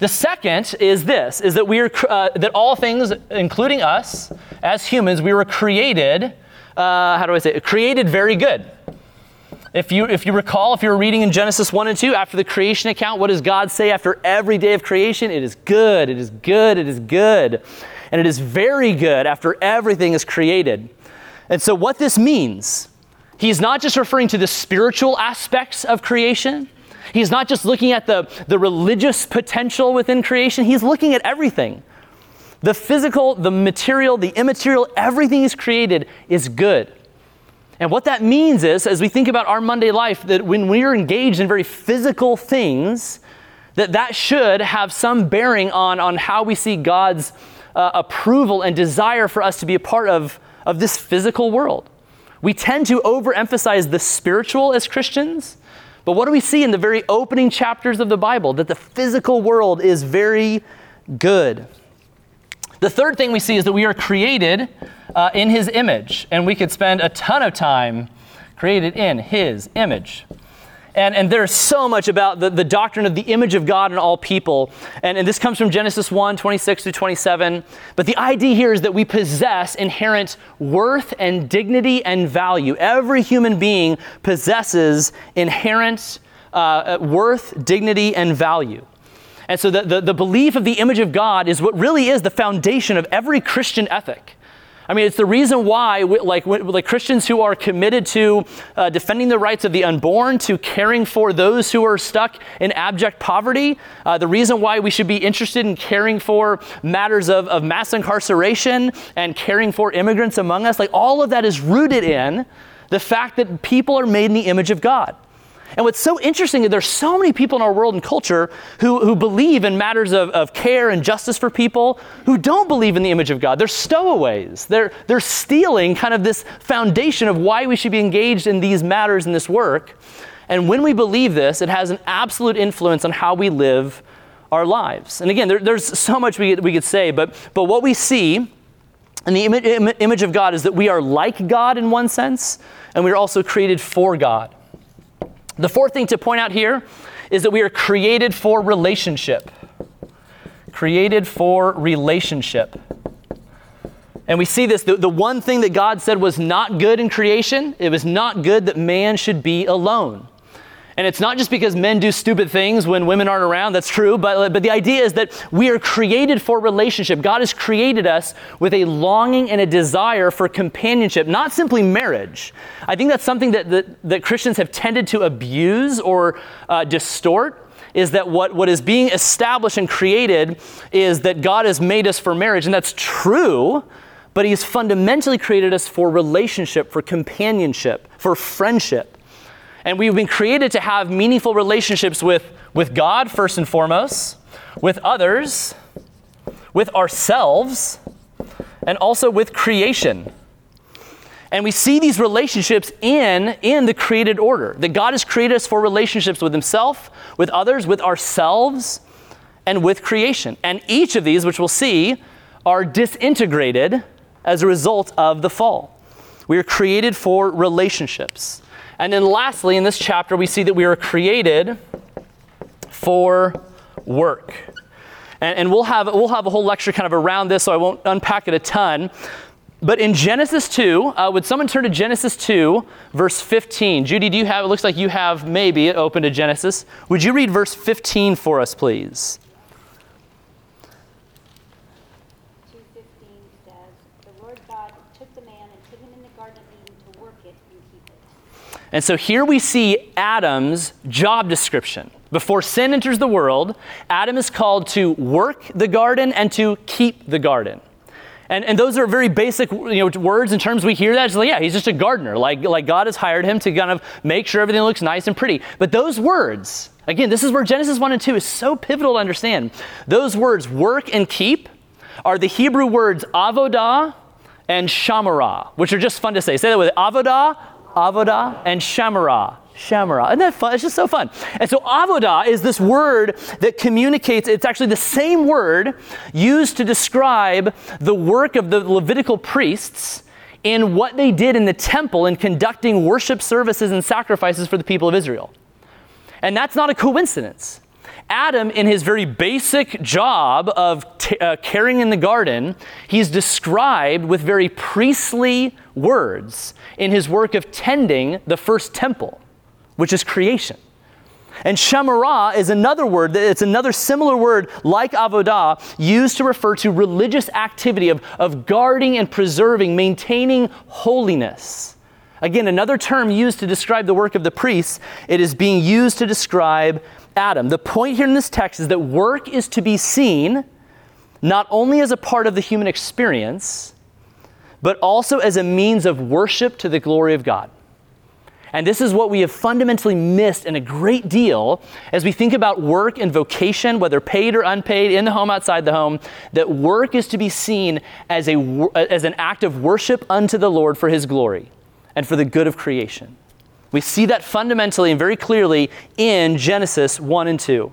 The second is this: is that we are uh, that all things, including us as humans, we were created. Uh, how do I say? It? Created very good. If you, if you recall, if you're reading in Genesis 1 and 2, after the creation account, what does God say after every day of creation? It is good, it is good, it is good. And it is very good after everything is created. And so, what this means, he's not just referring to the spiritual aspects of creation, He's not just looking at the, the religious potential within creation, he's looking at everything. The physical, the material, the immaterial, everything he's created is good. And what that means is, as we think about our Monday life, that when we're engaged in very physical things, that that should have some bearing on, on how we see God's uh, approval and desire for us to be a part of, of this physical world. We tend to overemphasize the spiritual as Christians, but what do we see in the very opening chapters of the Bible? That the physical world is very good. The third thing we see is that we are created uh, in His image, and we could spend a ton of time created in His image. And, and there's so much about the, the doctrine of the image of God in all people. And, and this comes from Genesis 1 26 through 27. But the idea here is that we possess inherent worth and dignity and value. Every human being possesses inherent uh, worth, dignity, and value. And so the, the, the belief of the image of God is what really is the foundation of every Christian ethic. I mean, it's the reason why, we- like, we- like Christians who are committed to uh, defending the rights of the unborn, to caring for those who are stuck in abject poverty, uh, the reason why we should be interested in caring for matters of, of mass incarceration and caring for immigrants among us, like, all of that is rooted in the fact that people are made in the image of God. And what's so interesting is there's so many people in our world and culture who, who believe in matters of, of care and justice for people who don't believe in the image of God. They're stowaways. They're, they're stealing kind of this foundation of why we should be engaged in these matters in this work. And when we believe this, it has an absolute influence on how we live our lives. And again, there, there's so much we, we could say, but, but what we see in the ima- im- image of God is that we are like God in one sense, and we are also created for God. The fourth thing to point out here is that we are created for relationship. Created for relationship. And we see this the, the one thing that God said was not good in creation, it was not good that man should be alone. And it's not just because men do stupid things when women aren't around, that's true, but, but the idea is that we are created for relationship. God has created us with a longing and a desire for companionship, not simply marriage. I think that's something that, that, that Christians have tended to abuse or uh, distort. Is that what, what is being established and created is that God has made us for marriage, and that's true, but He's fundamentally created us for relationship, for companionship, for friendship. And we've been created to have meaningful relationships with, with God, first and foremost, with others, with ourselves, and also with creation. And we see these relationships in, in the created order. That God has created us for relationships with Himself, with others, with ourselves, and with creation. And each of these, which we'll see, are disintegrated as a result of the fall. We are created for relationships. And then lastly, in this chapter, we see that we are created for work. And, and, we'll, have, we'll have a whole lecture kind of around this, so I won't unpack it a ton. But in Genesis 2, uh, would someone turn to Genesis 2, verse 15? Judy, do you have, it looks like you have maybe it open to Genesis. Would you read verse 15 for us, please? 2:15 says, "The Lord God took the man and put him in the garden of Eden to work it and keep it." And so here we see Adam's job description. Before sin enters the world, Adam is called to work the garden and to keep the garden. And, and those are very basic you know, words and terms we hear that. It's like, yeah, he's just a gardener. Like, like God has hired him to kind of make sure everything looks nice and pretty. But those words, again, this is where Genesis 1 and 2 is so pivotal to understand. Those words, work and keep, are the Hebrew words avodah and shamara, which are just fun to say. Say that with it. avodah, avodah, and shamara. Shamara. Isn't that fun? It's just so fun. And so avodah is this word that communicates, it's actually the same word used to describe the work of the Levitical priests in what they did in the temple in conducting worship services and sacrifices for the people of Israel. And that's not a coincidence. Adam, in his very basic job of t- uh, caring in the garden, he's described with very priestly words in his work of tending the first temple, which is creation. And shamarah is another word, it's another similar word like avodah, used to refer to religious activity of, of guarding and preserving, maintaining holiness. Again, another term used to describe the work of the priests, it is being used to describe Adam. The point here in this text is that work is to be seen not only as a part of the human experience, but also as a means of worship to the glory of God. And this is what we have fundamentally missed in a great deal as we think about work and vocation, whether paid or unpaid, in the home, outside the home, that work is to be seen as, a, as an act of worship unto the Lord for his glory and for the good of creation. We see that fundamentally and very clearly in Genesis 1 and 2.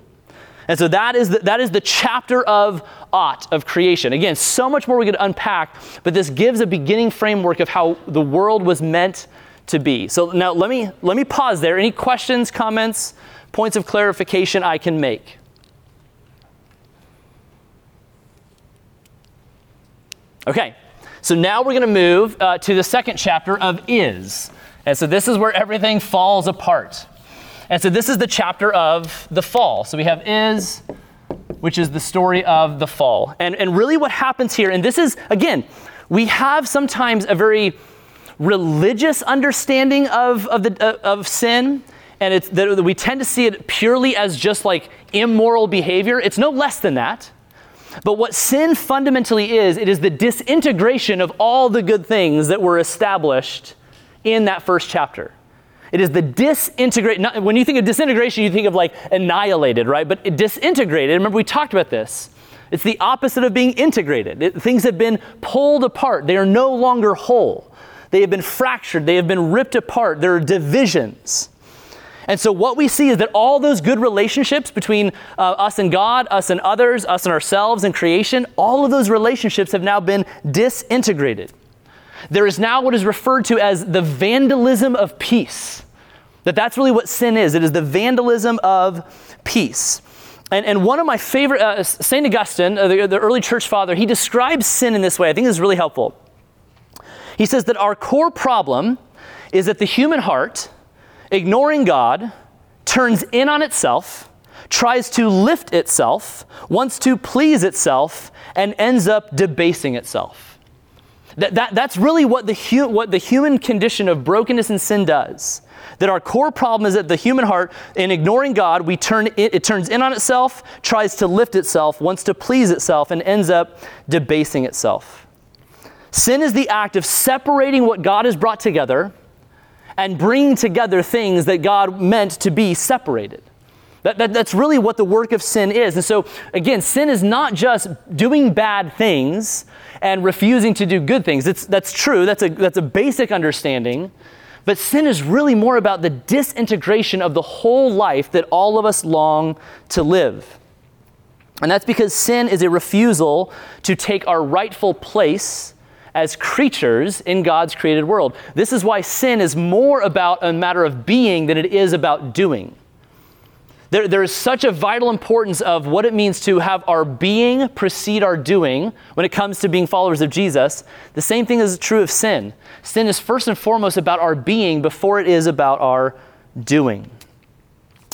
And so that is the, that is the chapter of ought, of creation. Again, so much more we could unpack, but this gives a beginning framework of how the world was meant to be. So now let me, let me pause there. Any questions, comments, points of clarification I can make? Okay, so now we're going to move uh, to the second chapter of is. And so this is where everything falls apart. And so this is the chapter of the fall. So we have is, which is the story of the fall. And, and really, what happens here, and this is, again, we have sometimes a very religious understanding of, of, the, uh, of sin, and it's that we tend to see it purely as just like immoral behavior. It's no less than that. But what sin fundamentally is, it is the disintegration of all the good things that were established in that first chapter. It is the disintegrate. Not, when you think of disintegration, you think of like annihilated, right? But disintegrated. Remember, we talked about this. It's the opposite of being integrated. It, things have been pulled apart. They are no longer whole. They have been fractured. They have been ripped apart. There are divisions. And so, what we see is that all those good relationships between uh, us and God, us and others, us and ourselves and creation, all of those relationships have now been disintegrated. There is now what is referred to as the vandalism of peace. That that's really what sin is. It is the vandalism of peace. And, and one of my favorite, uh, St. Augustine, uh, the, the early church father, he describes sin in this way. I think this is really helpful. He says that our core problem is that the human heart, ignoring God, turns in on itself, tries to lift itself, wants to please itself, and ends up debasing itself. That, that, that's really what the, hu- what the human condition of brokenness and sin does. That our core problem is that the human heart, in ignoring God, we turn it, it turns in on itself, tries to lift itself, wants to please itself, and ends up debasing itself. Sin is the act of separating what God has brought together and bringing together things that God meant to be separated. That, that, that's really what the work of sin is. And so, again, sin is not just doing bad things and refusing to do good things. It's, that's true, that's a, that's a basic understanding. But sin is really more about the disintegration of the whole life that all of us long to live. And that's because sin is a refusal to take our rightful place as creatures in God's created world. This is why sin is more about a matter of being than it is about doing. There, there is such a vital importance of what it means to have our being precede our doing when it comes to being followers of Jesus. The same thing is true of sin. Sin is first and foremost about our being before it is about our doing.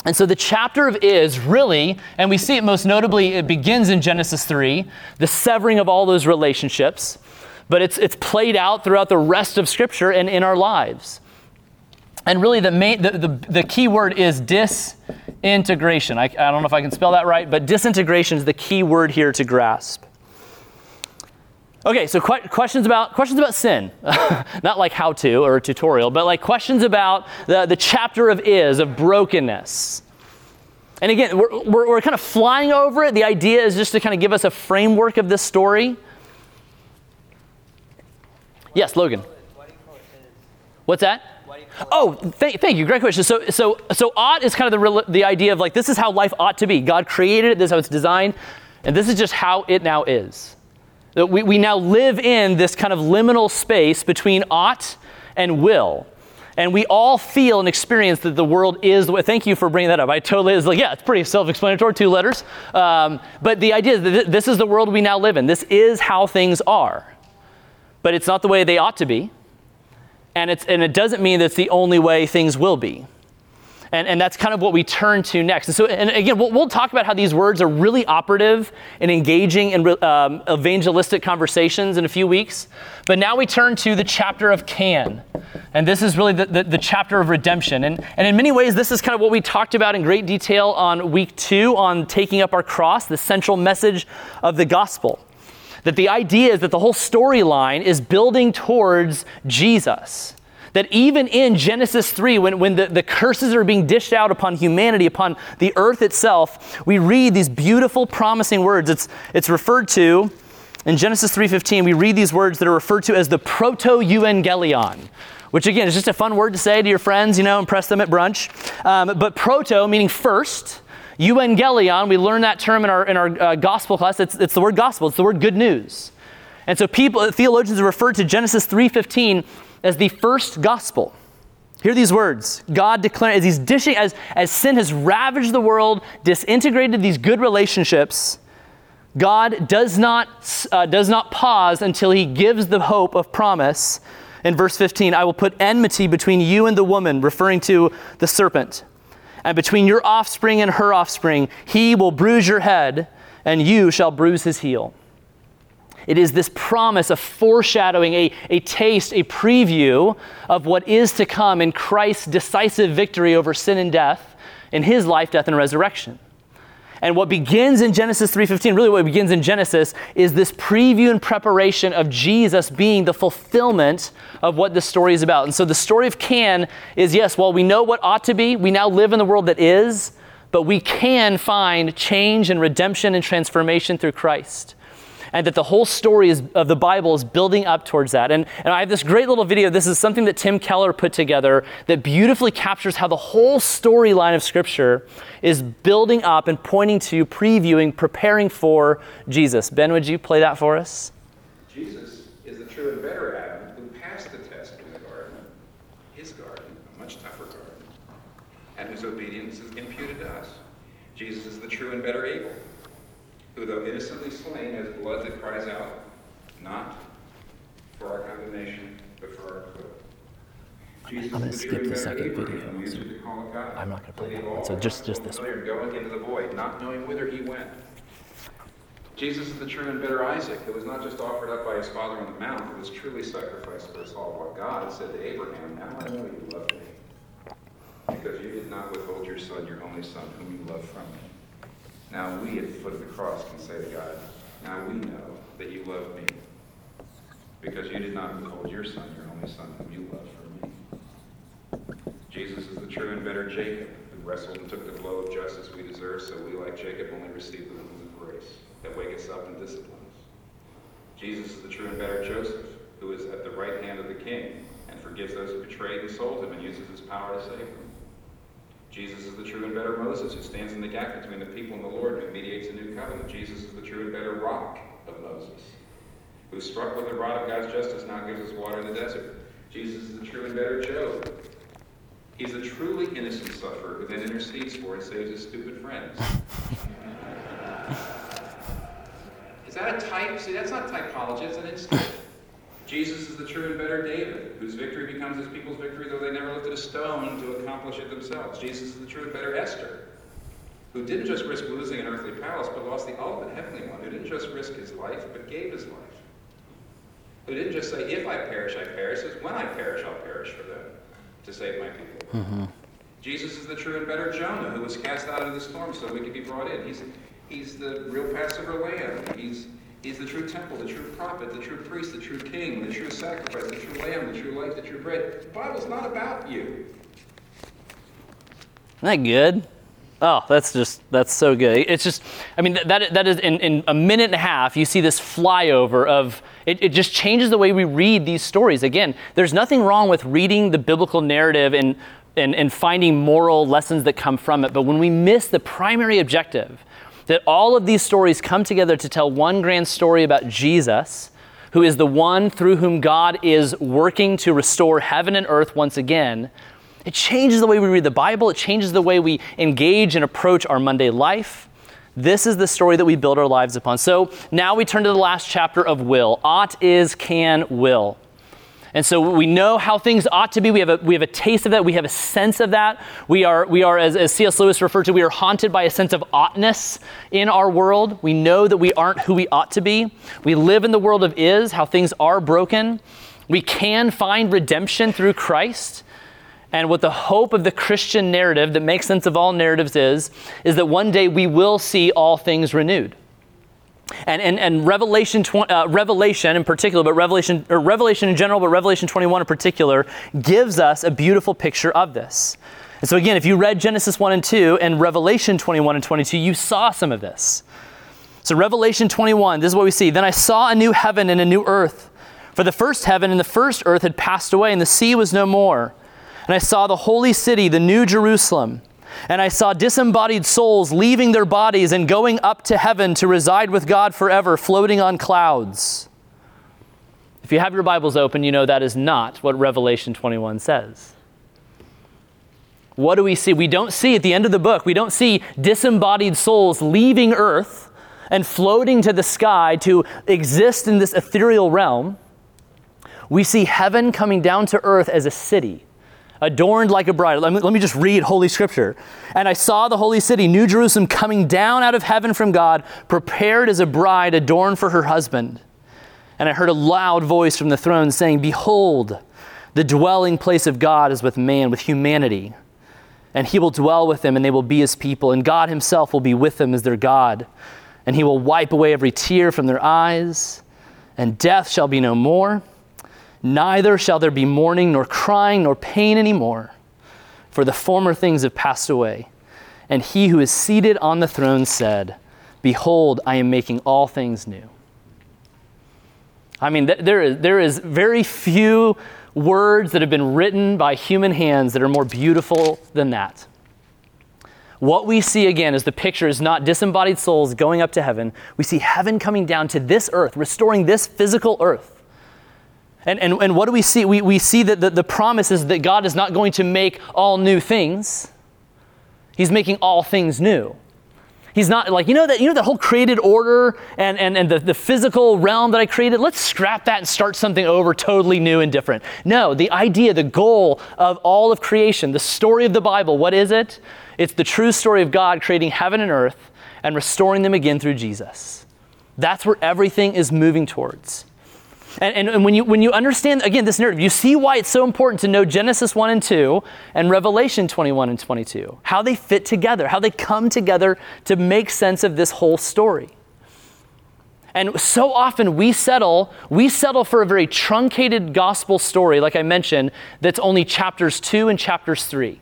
And so the chapter of is really, and we see it most notably, it begins in Genesis 3, the severing of all those relationships, but it's, it's played out throughout the rest of Scripture and in our lives. And really, the, main, the, the, the key word is disintegration. I, I don't know if I can spell that right, but disintegration is the key word here to grasp. Okay, so que- questions about questions about sin, not like how to or a tutorial, but like questions about the, the chapter of is of brokenness. And again, we're, we're, we're kind of flying over it. The idea is just to kind of give us a framework of this story. Yes, Logan. What's that? Oh, thank, thank you. Great question. So, so, so ought is kind of the, the idea of like, this is how life ought to be. God created it, this is how it's designed, and this is just how it now is. That we, we now live in this kind of liminal space between ought and will. And we all feel and experience that the world is the way. Thank you for bringing that up. I totally is like, yeah, it's pretty self explanatory, two letters. Um, but the idea is that this is the world we now live in. This is how things are. But it's not the way they ought to be and, it's, and it doesn't mean that's the only way things will be. And, and that's kind of what we turn to next. And so, and again, we'll, we'll talk about how these words are really operative and engaging in um, evangelistic conversations in a few weeks. But now we turn to the chapter of can. And this is really the, the, the, chapter of redemption. And, and in many ways, this is kind of what we talked about in great detail on week two on taking up our cross, the central message of the gospel. That the idea is that the whole storyline is building towards Jesus. That even in Genesis 3, when, when the, the curses are being dished out upon humanity, upon the earth itself, we read these beautiful, promising words. It's, it's referred to in Genesis 3.15, we read these words that are referred to as the proto-evangelion, which again is just a fun word to say to your friends, you know, impress them at brunch. Um, but proto, meaning first, Evangelion, we learned that term in our, in our uh, gospel class. It's, it's the word gospel, it's the word good news. And so people, theologians refer to Genesis 3.15 as the first gospel. Hear these words. God declaring, as he's dishing, as, as sin has ravaged the world, disintegrated these good relationships, God does not, uh, does not pause until he gives the hope of promise. In verse 15, I will put enmity between you and the woman, referring to the serpent and between your offspring and her offspring, he will bruise your head, and you shall bruise his heel. It is this promise of foreshadowing, a, a taste, a preview of what is to come in Christ's decisive victory over sin and death in his life, death, and resurrection. And what begins in Genesis 3:15, really what begins in Genesis is this preview and preparation of Jesus being the fulfillment of what the story is about. And so the story of Can is yes, while we know what ought to be, we now live in the world that is, but we can find change and redemption and transformation through Christ and that the whole story is, of the Bible is building up towards that. And, and I have this great little video. This is something that Tim Keller put together that beautifully captures how the whole storyline of Scripture is building up and pointing to, previewing, preparing for Jesus. Ben, would you play that for us? Jesus is the true and better Adam who passed the test in the garden, his garden, a much tougher garden, and whose obedience is imputed to us. Jesus is the true and better Abel who, though innocently slain, has blood that cries out, not for our condemnation, but for our acquittal. Jesus I'm gonna is the skip the second video, so to call God. I'm not gonna play that one, so just- just this one. Going into the void, not knowing whither he went. Jesus is the true and better Isaac, who was not just offered up by his father on the mount, but was truly sacrificed for us all. While God said to Abraham, Now I know you love me, because you did not withhold your son, your only son, whom you loved from me. Now we at the foot of the cross can say to God, Now we know that you love me, because you did not withhold your son, your only son, whom you loved from me. Jesus is the true and better Jacob, who wrestled and took the blow of justice we deserve, so we, like Jacob, only receive the wounds of grace that wake us up and discipline us. Jesus is the true and better Joseph, who is at the right hand of the king and forgives those who betrayed and sold him and uses his power to save them. Jesus is the true and better Moses, who stands in the gap between the people and the Lord and who mediates a new covenant. Jesus is the true and better rock of Moses, who struck with the rod of God's justice now gives us water in the desert. Jesus is the true and better Job. He's a truly innocent sufferer who then intercedes for and saves his stupid friends. Is that a type? See, that's not typology, it's an instinct. Jesus is the true and better David, whose victory becomes his people's victory, though they never lifted a stone to accomplish it themselves. Jesus is the true and better Esther, who didn't just risk losing an earthly palace, but lost the ultimate heavenly one, who didn't just risk his life, but gave his life. Who didn't just say, if I perish, I perish, says, when I perish, I'll perish for them, to save my people. Mm-hmm. Jesus is the true and better Jonah, who was cast out of the storm so we could be brought in. He's, he's the real Passover lamb. He's, he's the true temple, the true prophet, the true priest, the true king, the true sacrifice, the true lamb, the true life, the true bread. The Bible's not about you. Isn't that good? Oh, that's just that's so good. It's just, I mean, that that is in, in a minute and a half. You see this flyover of it. It just changes the way we read these stories. Again, there's nothing wrong with reading the biblical narrative and and, and finding moral lessons that come from it. But when we miss the primary objective, that all of these stories come together to tell one grand story about Jesus, who is the one through whom God is working to restore heaven and earth once again. It changes the way we read the Bible, it changes the way we engage and approach our Monday life. This is the story that we build our lives upon. So now we turn to the last chapter of will. Ought is, can, will. And so we know how things ought to be. We have a, we have a taste of that. We have a sense of that. We are, we are as, as C.S. Lewis referred to, we are haunted by a sense of oughtness in our world. We know that we aren't who we ought to be. We live in the world of is, how things are broken. We can find redemption through Christ. And what the hope of the Christian narrative that makes sense of all narratives is, is that one day we will see all things renewed. And, and, and Revelation, uh, Revelation in particular, but Revelation, or Revelation in general, but Revelation 21 in particular, gives us a beautiful picture of this. And so, again, if you read Genesis 1 and 2 and Revelation 21 and 22, you saw some of this. So, Revelation 21, this is what we see. Then I saw a new heaven and a new earth. For the first heaven and the first earth had passed away, and the sea was no more. And I saw the holy city, the new Jerusalem. And I saw disembodied souls leaving their bodies and going up to heaven to reside with God forever, floating on clouds. If you have your Bibles open, you know that is not what Revelation 21 says. What do we see? We don't see at the end of the book, we don't see disembodied souls leaving earth and floating to the sky to exist in this ethereal realm. We see heaven coming down to earth as a city adorned like a bride. Let me, let me just read Holy Scripture. And I saw the holy city, New Jerusalem, coming down out of heaven from God, prepared as a bride adorned for her husband. And I heard a loud voice from the throne saying, Behold, the dwelling place of God is with man, with humanity. And he will dwell with them, and they will be his people. And God himself will be with them as their God. And he will wipe away every tear from their eyes, and death shall be no more. Neither shall there be mourning, nor crying, nor pain anymore, for the former things have passed away. And he who is seated on the throne said, Behold, I am making all things new. I mean, th- there, is, there is very few words that have been written by human hands that are more beautiful than that. What we see again is the picture is not disembodied souls going up to heaven. We see heaven coming down to this earth, restoring this physical earth. And, and, and what do we see? We, we see that the, the promise is that God is not going to make all new things, He's making all things new. He's not like, you know, that you know the whole created order and, and, and the, the physical realm that I created? Let's scrap that and start something over totally new and different. No, the idea, the goal of all of creation, the story of the Bible, what is it? It's the true story of God creating heaven and earth and restoring them again through Jesus. That's where everything is moving towards. And, and, and, when, you, when you understand, again, this narrative, you see why it's so important to know Genesis 1 and 2 and Revelation 21 and 22, how they fit together, how they come together to make sense of this whole story. And so often we settle, we settle for a very truncated gospel story, like I mentioned, that's only chapters 2 and chapters 3.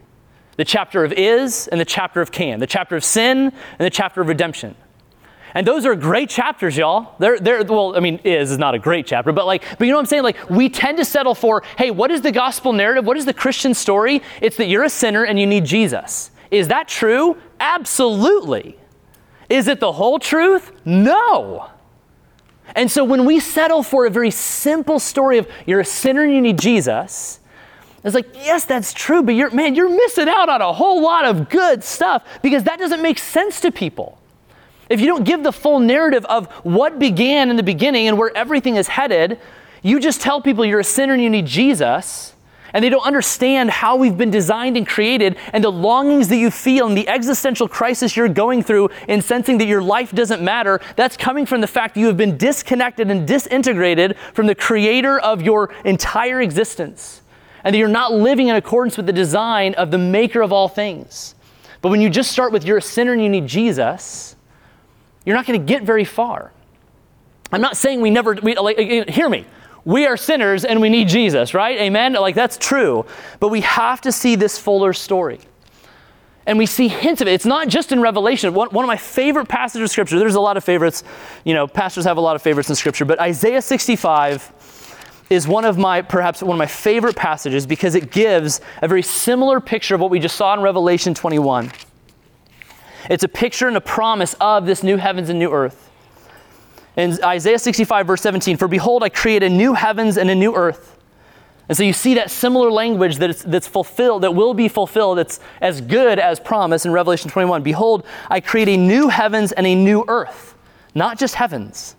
The chapter of is and the chapter of can, the chapter of sin and the chapter of redemption. And those are great chapters, y'all. They're, they're, well, I mean, is is not a great chapter, but like, but you know what I'm saying? Like, we tend to settle for, hey, what is the gospel narrative? What is the Christian story? It's that you're a sinner and you need Jesus. Is that true? Absolutely. Is it the whole truth? No. And so when we settle for a very simple story of you're a sinner and you need Jesus, it's like, yes, that's true, but you're, man, you're missing out on a whole lot of good stuff because that doesn't make sense to people. If you don't give the full narrative of what began in the beginning and where everything is headed, you just tell people you're a sinner and you need Jesus, and they don't understand how we've been designed and created and the longings that you feel and the existential crisis you're going through in sensing that your life doesn't matter. That's coming from the fact that you have been disconnected and disintegrated from the creator of your entire existence, and that you're not living in accordance with the design of the maker of all things. But when you just start with you're a sinner and you need Jesus, you're not going to get very far. I'm not saying we never, we, like, hear me. We are sinners and we need Jesus, right? Amen? Like, that's true. But we have to see this fuller story. And we see hints of it. It's not just in Revelation. One, one of my favorite passages of Scripture, there's a lot of favorites. You know, pastors have a lot of favorites in Scripture, but Isaiah 65 is one of my, perhaps one of my favorite passages because it gives a very similar picture of what we just saw in Revelation 21. It's a picture and a promise of this new heavens and new earth. In Isaiah 65, verse 17, for behold, I create a new heavens and a new earth. And so you see that similar language that that's fulfilled, that will be fulfilled, that's as good as promise in Revelation 21. Behold, I create a new heavens and a new earth, not just heavens.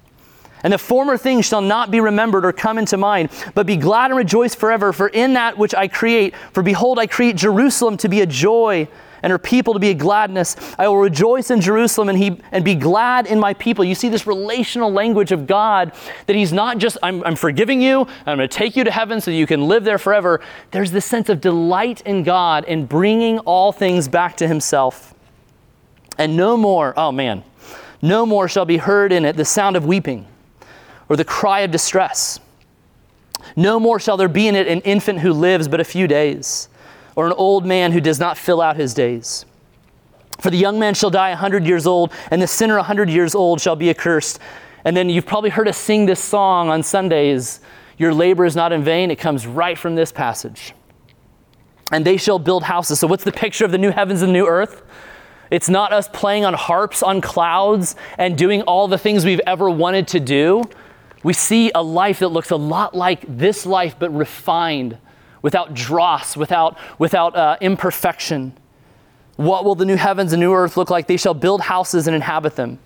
And the former things shall not be remembered or come into mind, but be glad and rejoice forever. For in that which I create, for behold, I create Jerusalem to be a joy and her people to be a gladness. I will rejoice in Jerusalem and, he, and be glad in my people. You see this relational language of God that He's not just, I'm, I'm forgiving you, I'm going to take you to heaven so you can live there forever. There's this sense of delight in God and bringing all things back to Himself. And no more, oh man, no more shall be heard in it the sound of weeping or the cry of distress. No more shall there be in it an infant who lives but a few days or an old man who does not fill out his days. For the young man shall die a hundred years old, and the sinner a hundred years old shall be accursed. And then you've probably heard us sing this song on Sundays Your labor is not in vain. It comes right from this passage. And they shall build houses. So, what's the picture of the new heavens and the new earth? It's not us playing on harps on clouds and doing all the things we've ever wanted to do. We see a life that looks a lot like this life, but refined without dross, without, without uh, imperfection. What will the new heavens and new earth look like? They shall build houses and inhabit them.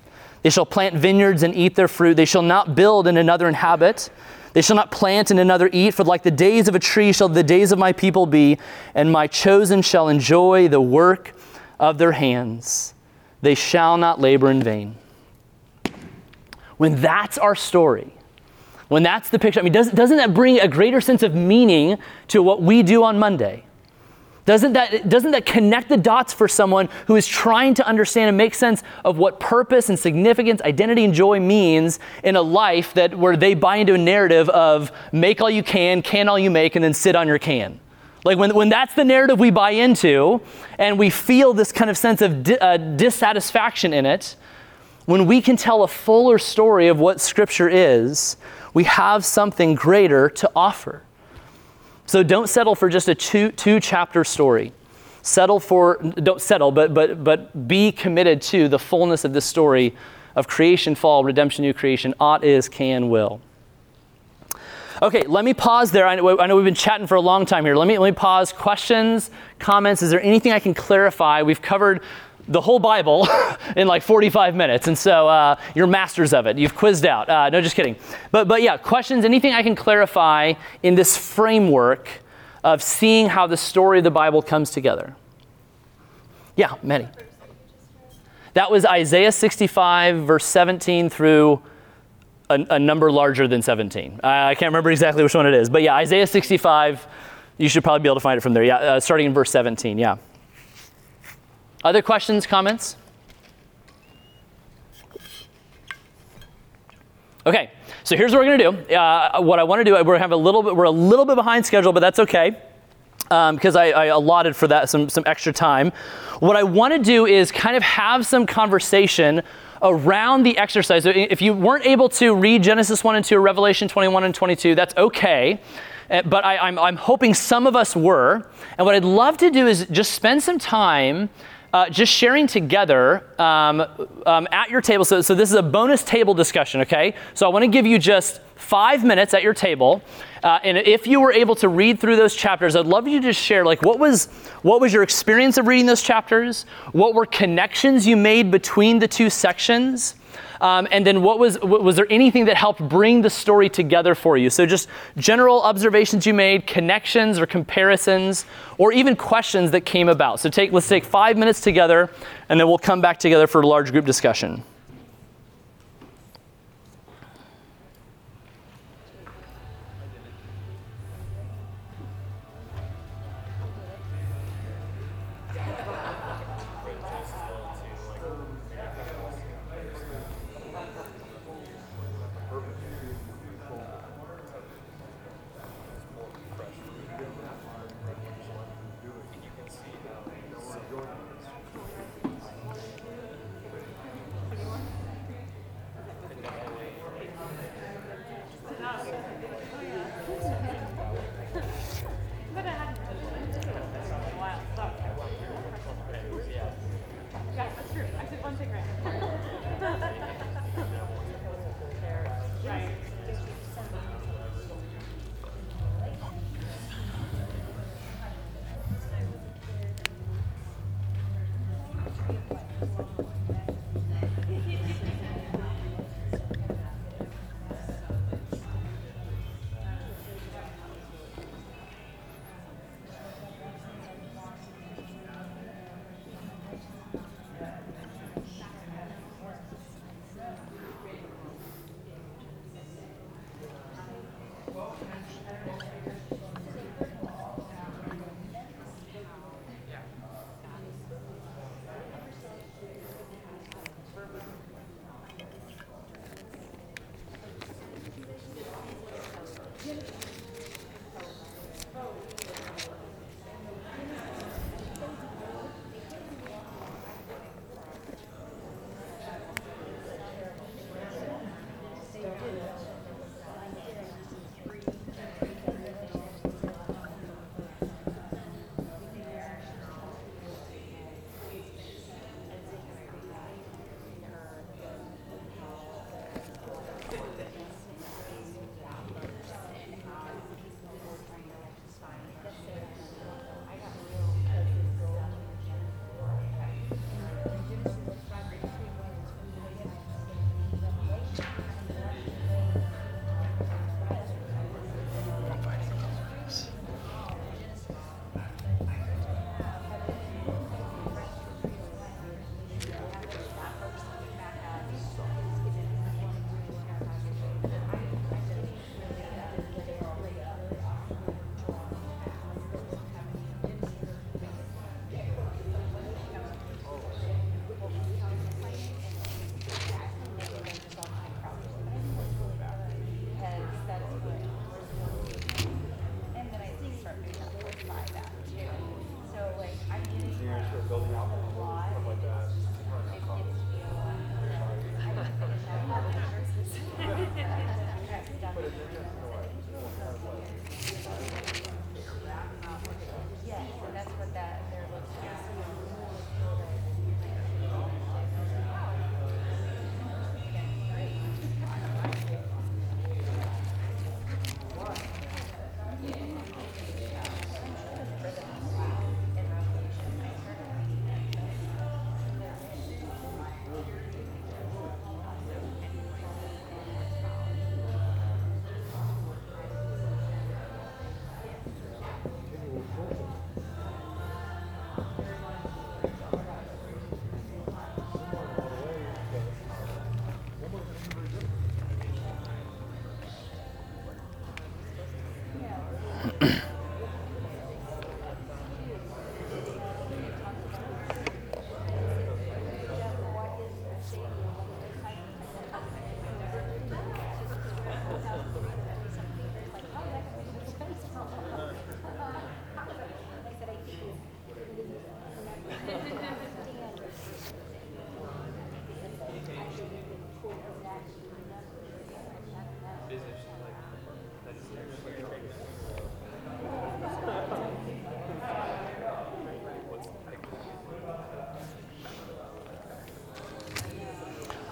They shall plant vineyards and eat their fruit. They shall not build and another inhabit. They shall not plant and another eat, for like the days of a tree shall the days of my people be, and my chosen shall enjoy the work of their hands. They shall not labor in vain. When that's our story, when that's the picture, I mean, doesn't, doesn't that bring a greater sense of meaning to what we do on Monday? Doesn't that, doesn't that connect the dots for someone who is trying to understand and make sense of what purpose and significance, identity and joy means in a life that where they buy into a narrative of make all you can, can all you make, and then sit on your can? Like when, when that's the narrative we buy into and we feel this kind of sense of di- uh, dissatisfaction in it, when we can tell a fuller story of what Scripture is, we have something greater to offer. So don't settle for just a two, two chapter story. Settle for, don't settle, but, but, but be committed to the fullness of this story of creation, fall, redemption, new creation, ought is, can, will. Okay, let me pause there. I know, I know, we've been chatting for a long time here. Let me, let me pause. Questions, comments? Is there anything I can clarify? We've covered the whole Bible in like 45 minutes, and so uh, you're masters of it. You've quizzed out. Uh, no, just kidding. But, but yeah, questions, anything I can clarify in this framework of seeing how the story of the Bible comes together? Yeah, many. That was Isaiah 65, verse 17 through a, a number larger than 17. I, I can't remember exactly which one it is, but yeah, Isaiah 65, you should probably be able to find it from there. Yeah, uh, starting in verse 17, yeah. Other questions, comments? Okay, so here's what we're to do. Uh, what I want to do, we're have a little bit, we're a little bit behind schedule, but that's okay because um, I, I, allotted for that some, some extra time. What I want to do is kind of have some conversation around the exercise. So if you weren't able to read Genesis 1 and 2 Revelation 21 and 22, that's okay. Uh, but I, I'm, I'm hoping some of us were. And what I'd love to do is just spend some time uh, just sharing together um, um, at your table. So, so, this is a bonus table discussion, okay? So, I want to give you just five minutes at your table. Uh, and if you were able to read through those chapters, I'd love you to share, like, what was, what was your experience of reading those chapters? What were connections you made between the two sections? Um, and then what was was there anything that helped bring the story together for you? So just general observations you made, connections or comparisons, or even questions that came about. So take let's take five minutes together, and then we'll come back together for a large group discussion.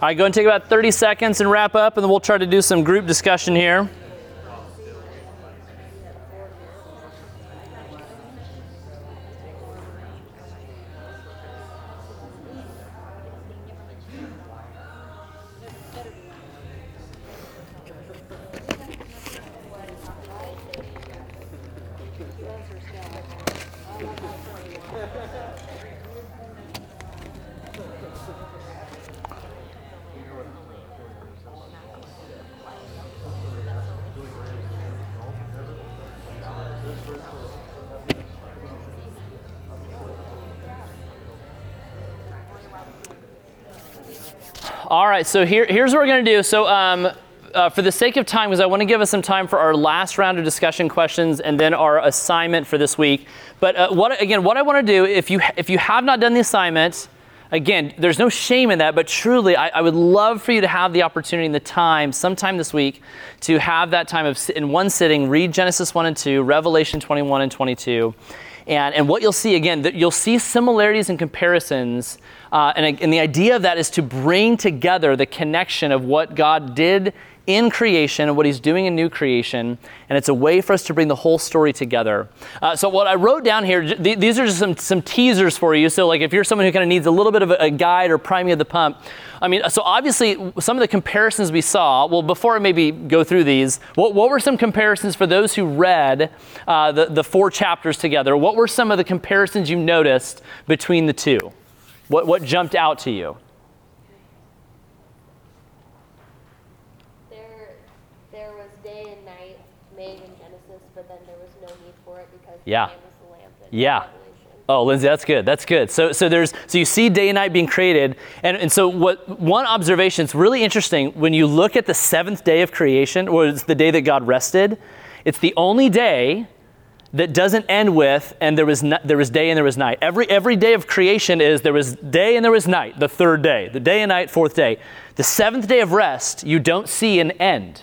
All right, go and take about 30 seconds and wrap up, and then we'll try to do some group discussion here. Right, so here, here's what we're going to do. So, um, uh, for the sake of time, because I want to give us some time for our last round of discussion questions and then our assignment for this week. But uh, what again, what I want to do, if you if you have not done the assignment, again, there's no shame in that. But truly, I, I would love for you to have the opportunity and the time, sometime this week, to have that time of in one sitting, read Genesis one and two, Revelation 21 and 22. And, and what you'll see again, that you'll see similarities and comparisons. Uh, and, and the idea of that is to bring together the connection of what God did in creation and what he's doing in new creation. And it's a way for us to bring the whole story together. Uh, so, what I wrote down here, th- these are just some, some teasers for you. So, like if you're someone who kind of needs a little bit of a, a guide or priming of the pump, I mean, so obviously, some of the comparisons we saw, well, before I maybe go through these, what, what were some comparisons for those who read uh, the, the four chapters together? What were some of the comparisons you noticed between the two? What, what jumped out to you? There, there was day and night made in Genesis, but then there was no need for it because Yeah. the man was the lamp in Yeah. Oh, Lindsay, that's good. That's good. So, so there's so you see day and night being created, and, and so what? One observation is really interesting when you look at the seventh day of creation, or it's the day that God rested. It's the only day that doesn't end with and there was no, there was day and there was night. Every every day of creation is there was day and there was night. The third day, the day and night, fourth day. The seventh day of rest, you don't see an end.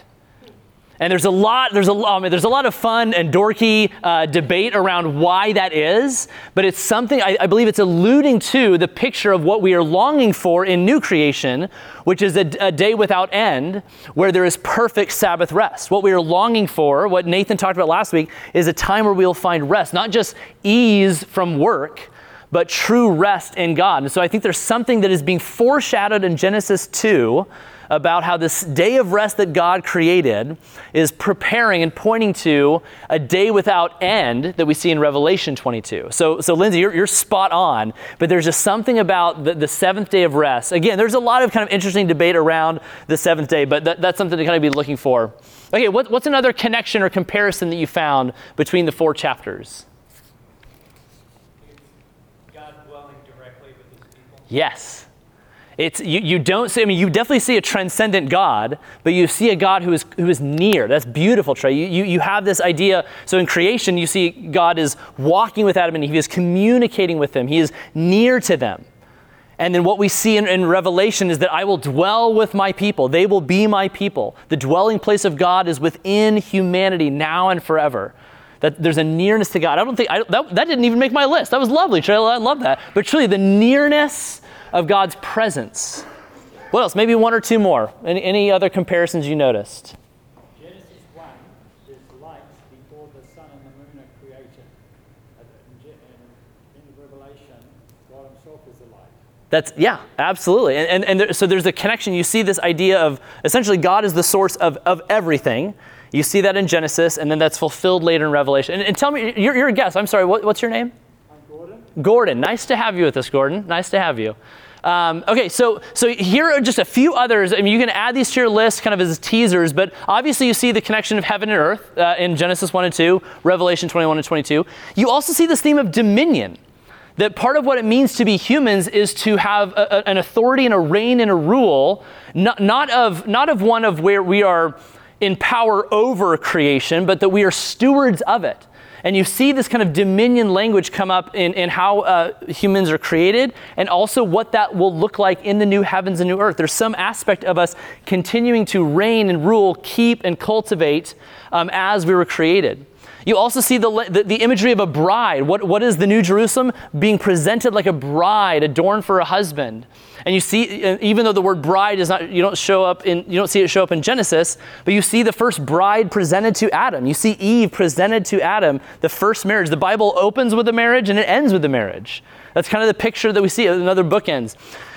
And there's a lot, there's a, I mean, there's a lot of fun and dorky uh, debate around why that is, but it's something, I, I believe it's alluding to the picture of what we are longing for in new creation, which is a, a day without end, where there is perfect Sabbath rest. What we are longing for, what Nathan talked about last week, is a time where we'll find rest, not just ease from work, but true rest in God. And so I think there's something that is being foreshadowed in Genesis 2 about how this day of rest that God created is preparing and pointing to a day without end that we see in Revelation 22. So, so Lindsay, you're, you're spot on, but there's just something about the, the seventh day of rest. Again, there's a lot of kind of interesting debate around the seventh day, but that, that's something to kind of be looking for. Okay, what, what's another connection or comparison that you found between the four chapters? God dwelling directly with his people. Yes. It's, you, you don't see, I mean, you definitely see a transcendent God, but you see a God who is, who is near. That's beautiful, Trey. You, you, you have this idea. So in creation, you see God is walking with Adam and he is communicating with them, he is near to them. And then what we see in, in Revelation is that I will dwell with my people. They will be my people. The dwelling place of God is within humanity now and forever. That there's a nearness to God. I don't think I, that, that didn't even make my list. That was lovely, Trey. I love that. But truly, the nearness of God's presence. What else? Maybe one or two more. Any, any other comparisons you noticed? Genesis 1 is light before the sun and the moon are created. And in, in, in Revelation, God himself is the light. That's yeah, absolutely. And and, and there, so there's a connection. You see this idea of essentially God is the source of, of everything. You see that in Genesis, and then that's fulfilled later in Revelation. And, and tell me, you're, you're a guest. I'm sorry. What, what's your name? Gordon. Nice to have you with us, Gordon. Nice to have you. Um, okay, so so here are just a few others. I mean, you can add these to your list, kind of as teasers. But obviously, you see the connection of heaven and earth uh, in Genesis one and two, Revelation twenty one and twenty two. You also see this theme of dominion. That part of what it means to be humans is to have a, a, an authority and a reign and a rule, not, not of not of one of where we are in power over creation, but that we are stewards of it. And you see this kind of dominion language come up in, in how uh, humans are created and also what that will look like in the new heavens and new earth. There's some aspect of us continuing to reign and rule, keep and cultivate um, as we were created. You also see the, the, the, imagery of a bride. What, what is the New Jerusalem? Being presented like a bride adorned for a husband. And you see, uh, even though the word bride is not, you don't show up in, you don't see it show up in Genesis, but you see the first bride presented to Adam. You see Eve presented to Adam, the first marriage. The Bible opens with a marriage and it ends with a marriage. That's kind of the picture that we see in other bookends.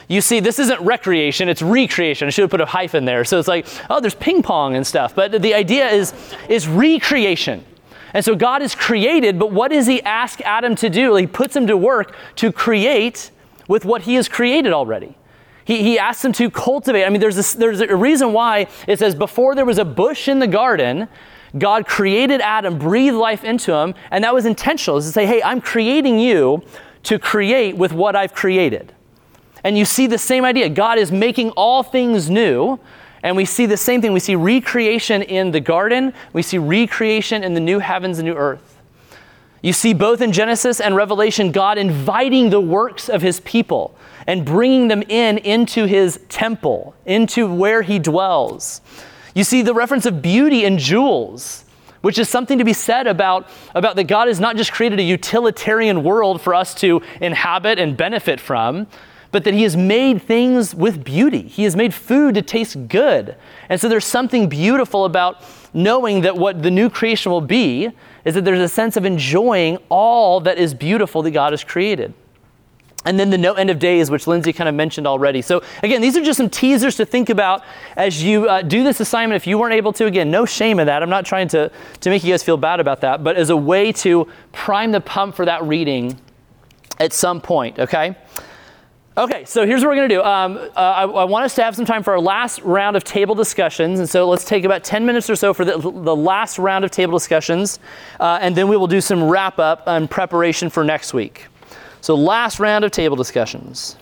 You see, this isn't recreation, it's recreation. I should have put a hyphen there. So it's like, oh, there's ping pong and stuff. But the idea is, is recreation. And so God is created, but what does He ask Adam to do? He puts him to work to create with what He has created already. He, he asks him to cultivate. I mean, there's, a, there's a reason why it says before there was a bush in the garden, God created Adam, breathed life into him, and that was intentional. Is to say, hey, I'm creating you to create with what I've created. And you see the same idea. God is making all things new. And we see the same thing. We see recreation in the garden, we see recreation in the new heavens and new earth. You see both in Genesis and Revelation God inviting the works of his people and bringing them in into his temple, into where he dwells. You see the reference of beauty and jewels, which is something to be said about, about that God has not just created a utilitarian world for us to inhabit and benefit from, but that he has made things with beauty. He has made food to taste good. And so there's something beautiful about knowing that what the new creation will be is that there's a sense of enjoying all that is beautiful that God has created. And then the no end of days, which Lindsay kind of mentioned already. So, again, these are just some teasers to think about as you uh, do this assignment. If you weren't able to, again, no shame in that. I'm not trying to, to make you guys feel bad about that, but as a way to prime the pump for that reading at some point, okay? Okay, so here's what we're going to do. Um, uh, I, I, want us to have some time for our last round of table discussions. And so let's take about 10 minutes or so for the, the last round of table discussions. Uh, and then we will do some wrap up and preparation for next week. So, last round of table discussions.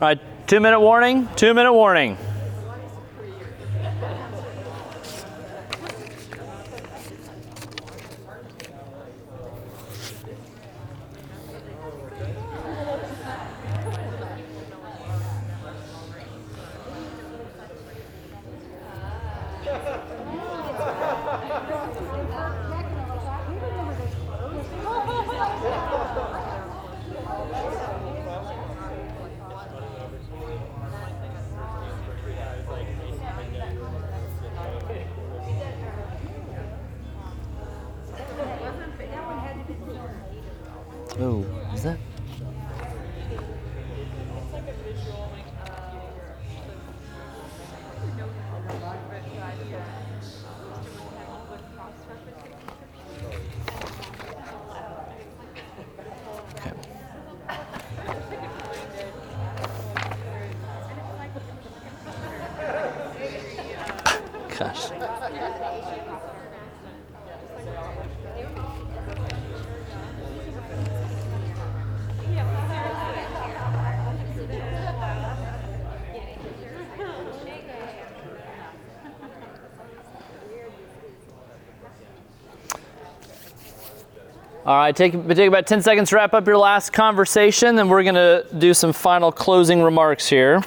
All right, two minute warning, two minute warning. Oh, All right, take, take about 10 seconds to wrap up your last conversation, then we're going to do some final closing remarks here.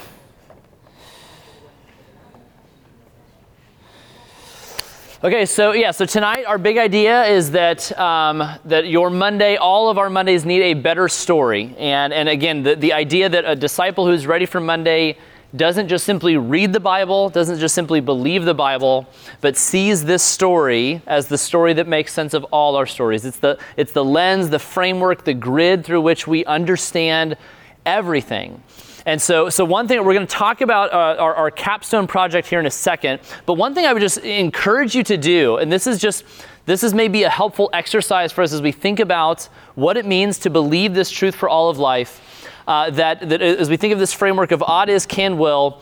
Okay, so yeah, so tonight our big idea is that um, that your Monday, all of our Mondays need a better story, and and again, the, the idea that a disciple who's ready for Monday doesn't just simply read the Bible, doesn't just simply believe the Bible, but sees this story as the story that makes sense of all our stories. It's the it's the lens, the framework, the grid through which we understand everything. And so, so one thing we're going to talk about uh, our, our capstone project here in a second. But one thing I would just encourage you to do, and this is just this is maybe a helpful exercise for us as we think about what it means to believe this truth for all of life. Uh, that, that as we think of this framework of ought is, can, will,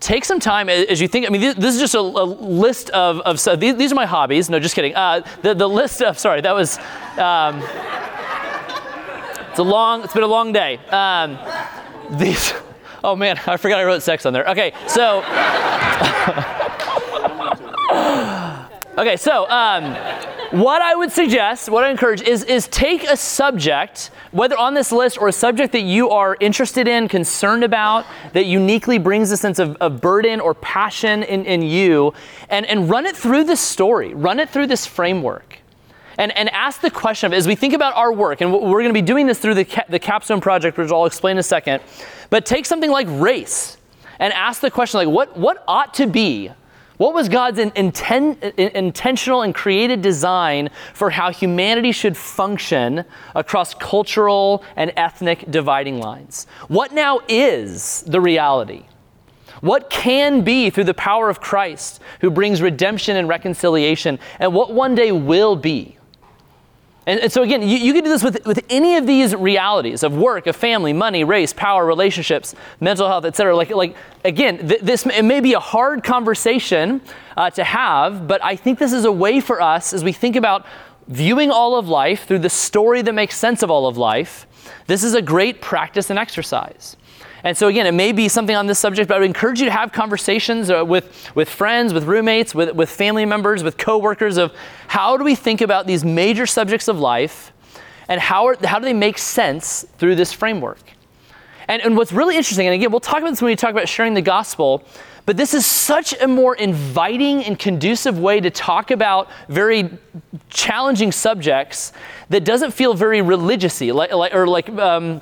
take some time as you think. I mean, this, is just a, a, list of, of so these, these, are my hobbies. No, just kidding. Uh, the, the list of, sorry, that was, um, it's a long, it's been a long day. Um, these, oh man, I forgot I wrote sex on there. Okay, so, okay, so, um, what I would suggest, what I encourage is, is take a subject, whether on this list or a subject that you are interested in, concerned about, that uniquely brings a sense of, of burden or passion in, in you, and, and run it through this story, run it through this framework. And, and ask the question of, as we think about our work, and we're going to be doing this through the, ca- the Capstone Project, which I'll explain in a second, but take something like race and ask the question, like, what, what ought to be what was God's in, inten, in, intentional and created design for how humanity should function across cultural and ethnic dividing lines? What now is the reality? What can be through the power of Christ who brings redemption and reconciliation? And what one day will be? And, and, so again, you, you can do this with, with any of these realities of work, of family, money, race, power, relationships, mental health, etc. Like, like again, th- this it may be a hard conversation uh, to have, but I think this is a way for us as we think about viewing all of life through the story that makes sense of all of life. This is a great practice and exercise. And so, again, it may be something on this subject, but I would encourage you to have conversations uh, with, with friends, with roommates, with, with family members, with coworkers of how do we think about these major subjects of life and how, are, how do they make sense through this framework? And, and what's really interesting, and again, we'll talk about this when we talk about sharing the gospel, but this is such a more inviting and conducive way to talk about very challenging subjects that doesn't feel very religious-y, like, like, or like, um,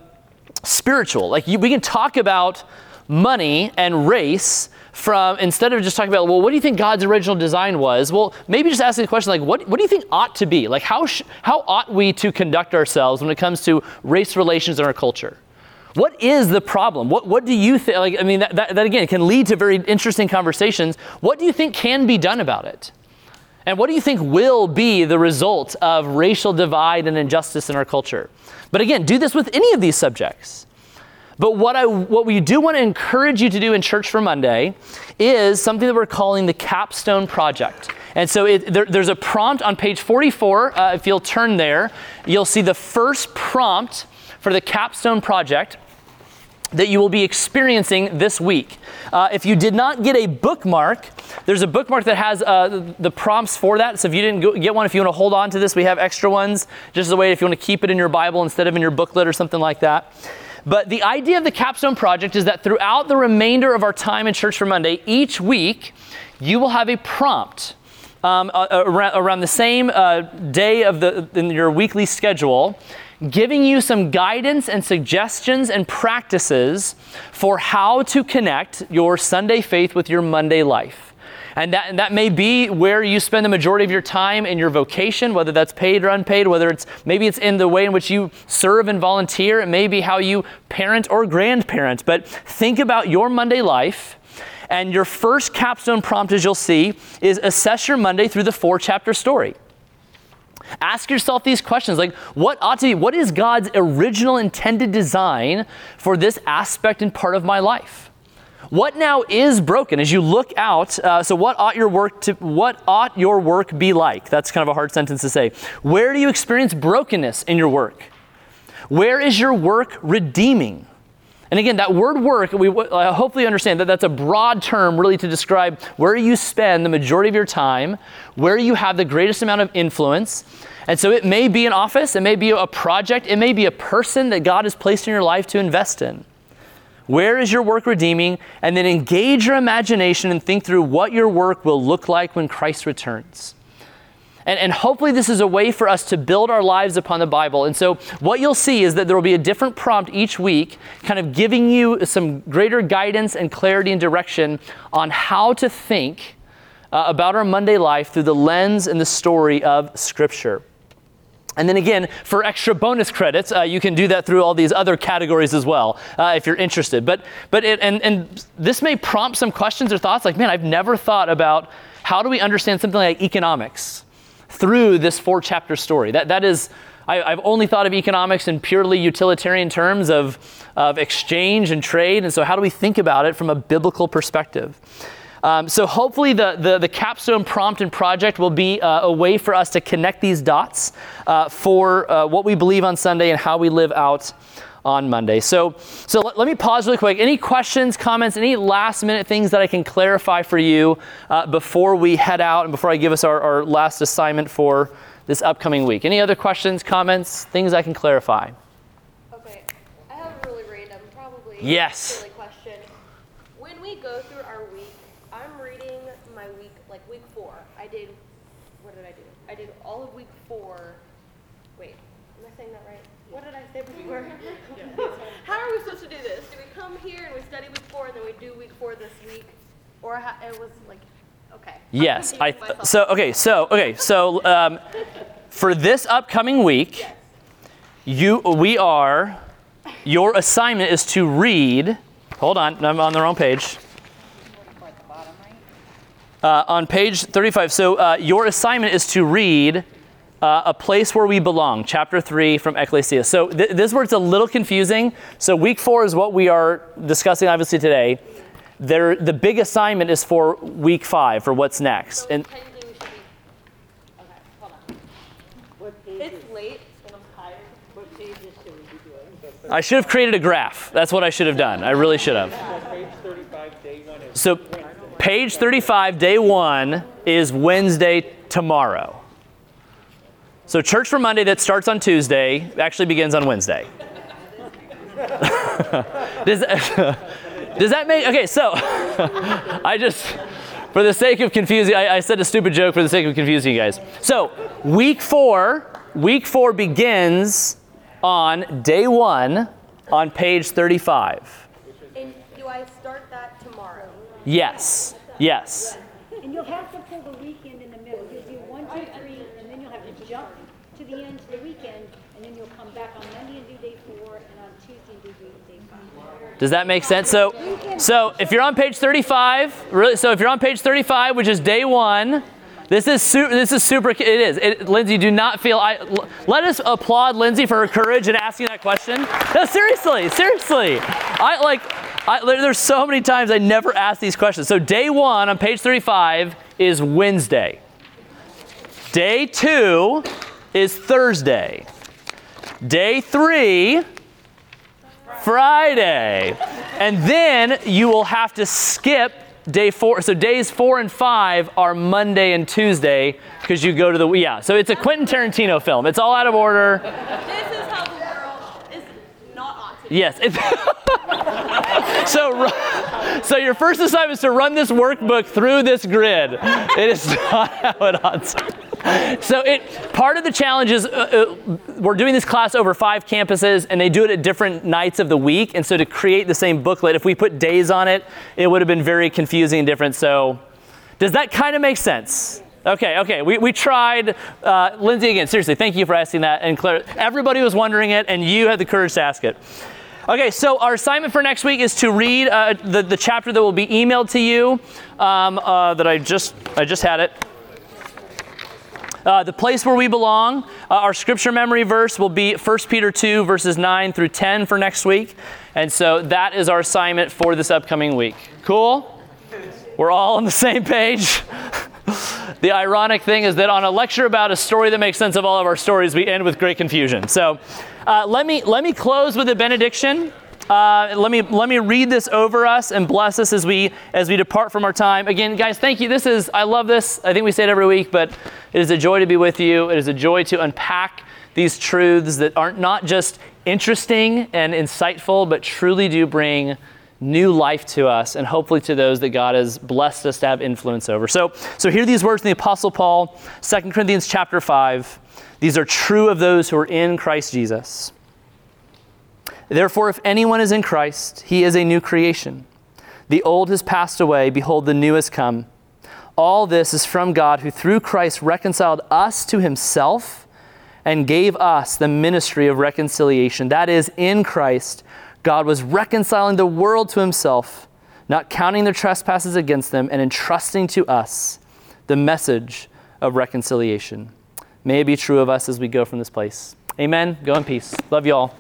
spiritual. Like you, we can talk about money and race from instead of just talking about well what do you think god's original design was well maybe just asking the question like what, what do you think ought to be like how, sh- how ought we to conduct ourselves when it comes to race relations in our culture What is the problem? What, what do you think? Like, I mean, that, that, that again can lead to very interesting conversations. What do you think can be done about it? And what do you think will be the result of racial divide and injustice in our culture? But again, do this with any of these subjects. But what, I, what we do want to encourage you to do in Church for Monday is something that we're calling the Capstone Project. And so it, there, there's a prompt on page 44. Uh, if you'll turn there, you'll see the first prompt for the Capstone Project that you will be experiencing this week. Uh, if you did not get a bookmark, there's a bookmark that has uh, the prompts for that. So if you didn't go, get one, if you want to hold on to this, we have extra ones just as a way if you want to keep it in your Bible instead of in your booklet or something like that. But the idea of the Capstone Project is that throughout the remainder of our time in Church for Monday, each week, you will have a prompt. Um, around, around, the same uh, day of the in your weekly schedule, giving you some guidance and suggestions and practices for how to connect your Sunday faith with your Monday life. And that, and that may be where you spend the majority of your time in your vocation, whether that's paid or unpaid, whether it's maybe it's in the way in which you serve and volunteer, it may be how you parent or grandparent. But think about your Monday life. And your first capstone prompt, as you'll see, is assess your Monday through the four chapter story. Ask yourself these questions like what ought to be, what is God's original intended design for this aspect and part of my life? What now is broken as you look out? Uh, so, what ought your work to what ought your work be like? That's kind of a hard sentence to say. Where do you experience brokenness in your work? Where is your work redeeming? And again, that word work, we uh, hopefully understand that that's a broad term really to describe where you spend the majority of your time, where you have the greatest amount of influence. And so it may be an office, it may be a project, it may be a person that God has placed in your life to invest in. Where is your work redeeming? And then engage your imagination and think through what your work will look like when Christ returns. And, and, hopefully, this is a way for us to build our lives upon the Bible. And so, what you'll see is that there will be a different prompt each week, kind of giving you some greater guidance and clarity and direction on how to think uh, about our Monday life through the lens and the story of Scripture. And then again, for extra bonus credits, uh, you can do that through all these other categories as well, uh, if you're interested. But, but it, and, and this may prompt some questions or thoughts like, man, I've never thought about how do we understand something like economics through this four chapter story. That, that is, I, have only thought of economics in purely utilitarian terms of, of exchange and trade. And so, how do we think about it from a biblical perspective? Um, so hopefully the, the, the, capstone prompt and project will be uh, a way for us to connect these dots uh, for uh, what we believe on Sunday and how we live out on Monday. So, so let, let, me pause really quick. Any questions, comments, any last minute things that I can clarify for you uh, before we head out and before I give us our, our last assignment for this upcoming week? Any other questions, comments, things I can clarify? Okay, I have a really random, probably yes. silly question. When we go through our week, I'm reading my week, like week four. I did, what did I do? I did all of week four. Wait, am I saying that right? What did I say before? How are we supposed to do this? Do we come here and we study week four and then we do week four this week? Or how, it was like, okay. Yes, I, myself. so, okay, so, okay, so, um, for this upcoming week, Yes. you, we are, your assignment is to read, hold on, I'm on the wrong page. Uh, on page 35, so uh, your assignment is to read uh, A Place Where We Belong, chapter 3 from Ecclesia. So th- this it's a little confusing. So week four is what we are discussing, obviously, today. There, the big assignment is for week five, for what's next. So And technically we should be, okay, hold on. It's late and I'm tired. I should have created a graph. That's what I should have done. I really should have. Page 35, day one is So, page 35, day one is Wednesday tomorrow. So, church for Monday that starts on Tuesday actually begins on Wednesday. does, does that make okay? So, I just, for the sake of confusing, I, I said a stupid joke for the sake of confusing you guys. So, week four, week four begins on day one on page 35. And do I start that tomorrow? Yes, yes. And you'll have to pull the weekend in the middle. You'll do one, two, three, and then you'll have to jump to the end of the weekend And then you'll come back on Monday and do day four, and on Tuesday and do day five. Does that make sense? So, so if you're on page 35, really, so if you're on page 35, which is day one, this is su- this is super. It is. It, Lindsay, do not feel. I l- let us applaud Lindsay for her courage in asking that question. No, seriously, seriously. I like. I, there- there's so many times I never ask these questions. So day one on page 35 is Wednesday. Day two is Thursday. Day three Friday. And then you will have to skip day four. So days four and five are Monday and Tuesday because you go to the, yeah. So it's a Quentin Tarantino film. It's all out of order. This is how the world is not be. Yes. It's so, so your first assignment is to run this workbook through this grid. It is not how it ought to. So it part of the challenge is uh, uh, we're doing this class over five campuses, and they do it at different nights of the week. And so to create the same booklet, if we put days on it, it would have been very confusing and different. So does that kind of make sense? Okay, okay. We, we tried. Uh, Lindsay, again, seriously, thank you for asking that. And Claire, everybody was wondering it, and you had the courage to ask it. Okay, so our assignment for next week is to read uh, the, the chapter that will be emailed to you um, uh, that I just, I just had it. Uh, the place where we belong, uh, our scripture memory verse will be 1 Peter 2, verses 9 through 10 for next week. And so that is our assignment for this upcoming week. Cool? We're all on the same page. the ironic thing is that on a lecture about a story that makes sense of all of our stories, we end with great confusion. So uh, let, me, let me close with a benediction. Uh, let me let me read this over us and bless us as we as we depart from our time. Again, guys, thank you. This is I love this. I think we say it every week, but it is a joy to be with you. It is a joy to unpack these truths that aren't not just interesting and insightful, but truly do bring new life to us and hopefully to those that God has blessed us to have influence over. So so hear these words from the Apostle Paul, 2 Corinthians chapter 5. These are true of those who are in Christ Jesus. Therefore, if anyone is in Christ, he is a new creation. The old has passed away, behold, the new has come. All this is from God, who through Christ reconciled us to himself and gave us the ministry of reconciliation. That is, in Christ, God was reconciling the world to himself, not counting their trespasses against them, and entrusting to us the message of reconciliation. May it be true of us as we go from this place. Amen. Go in peace. Love you all.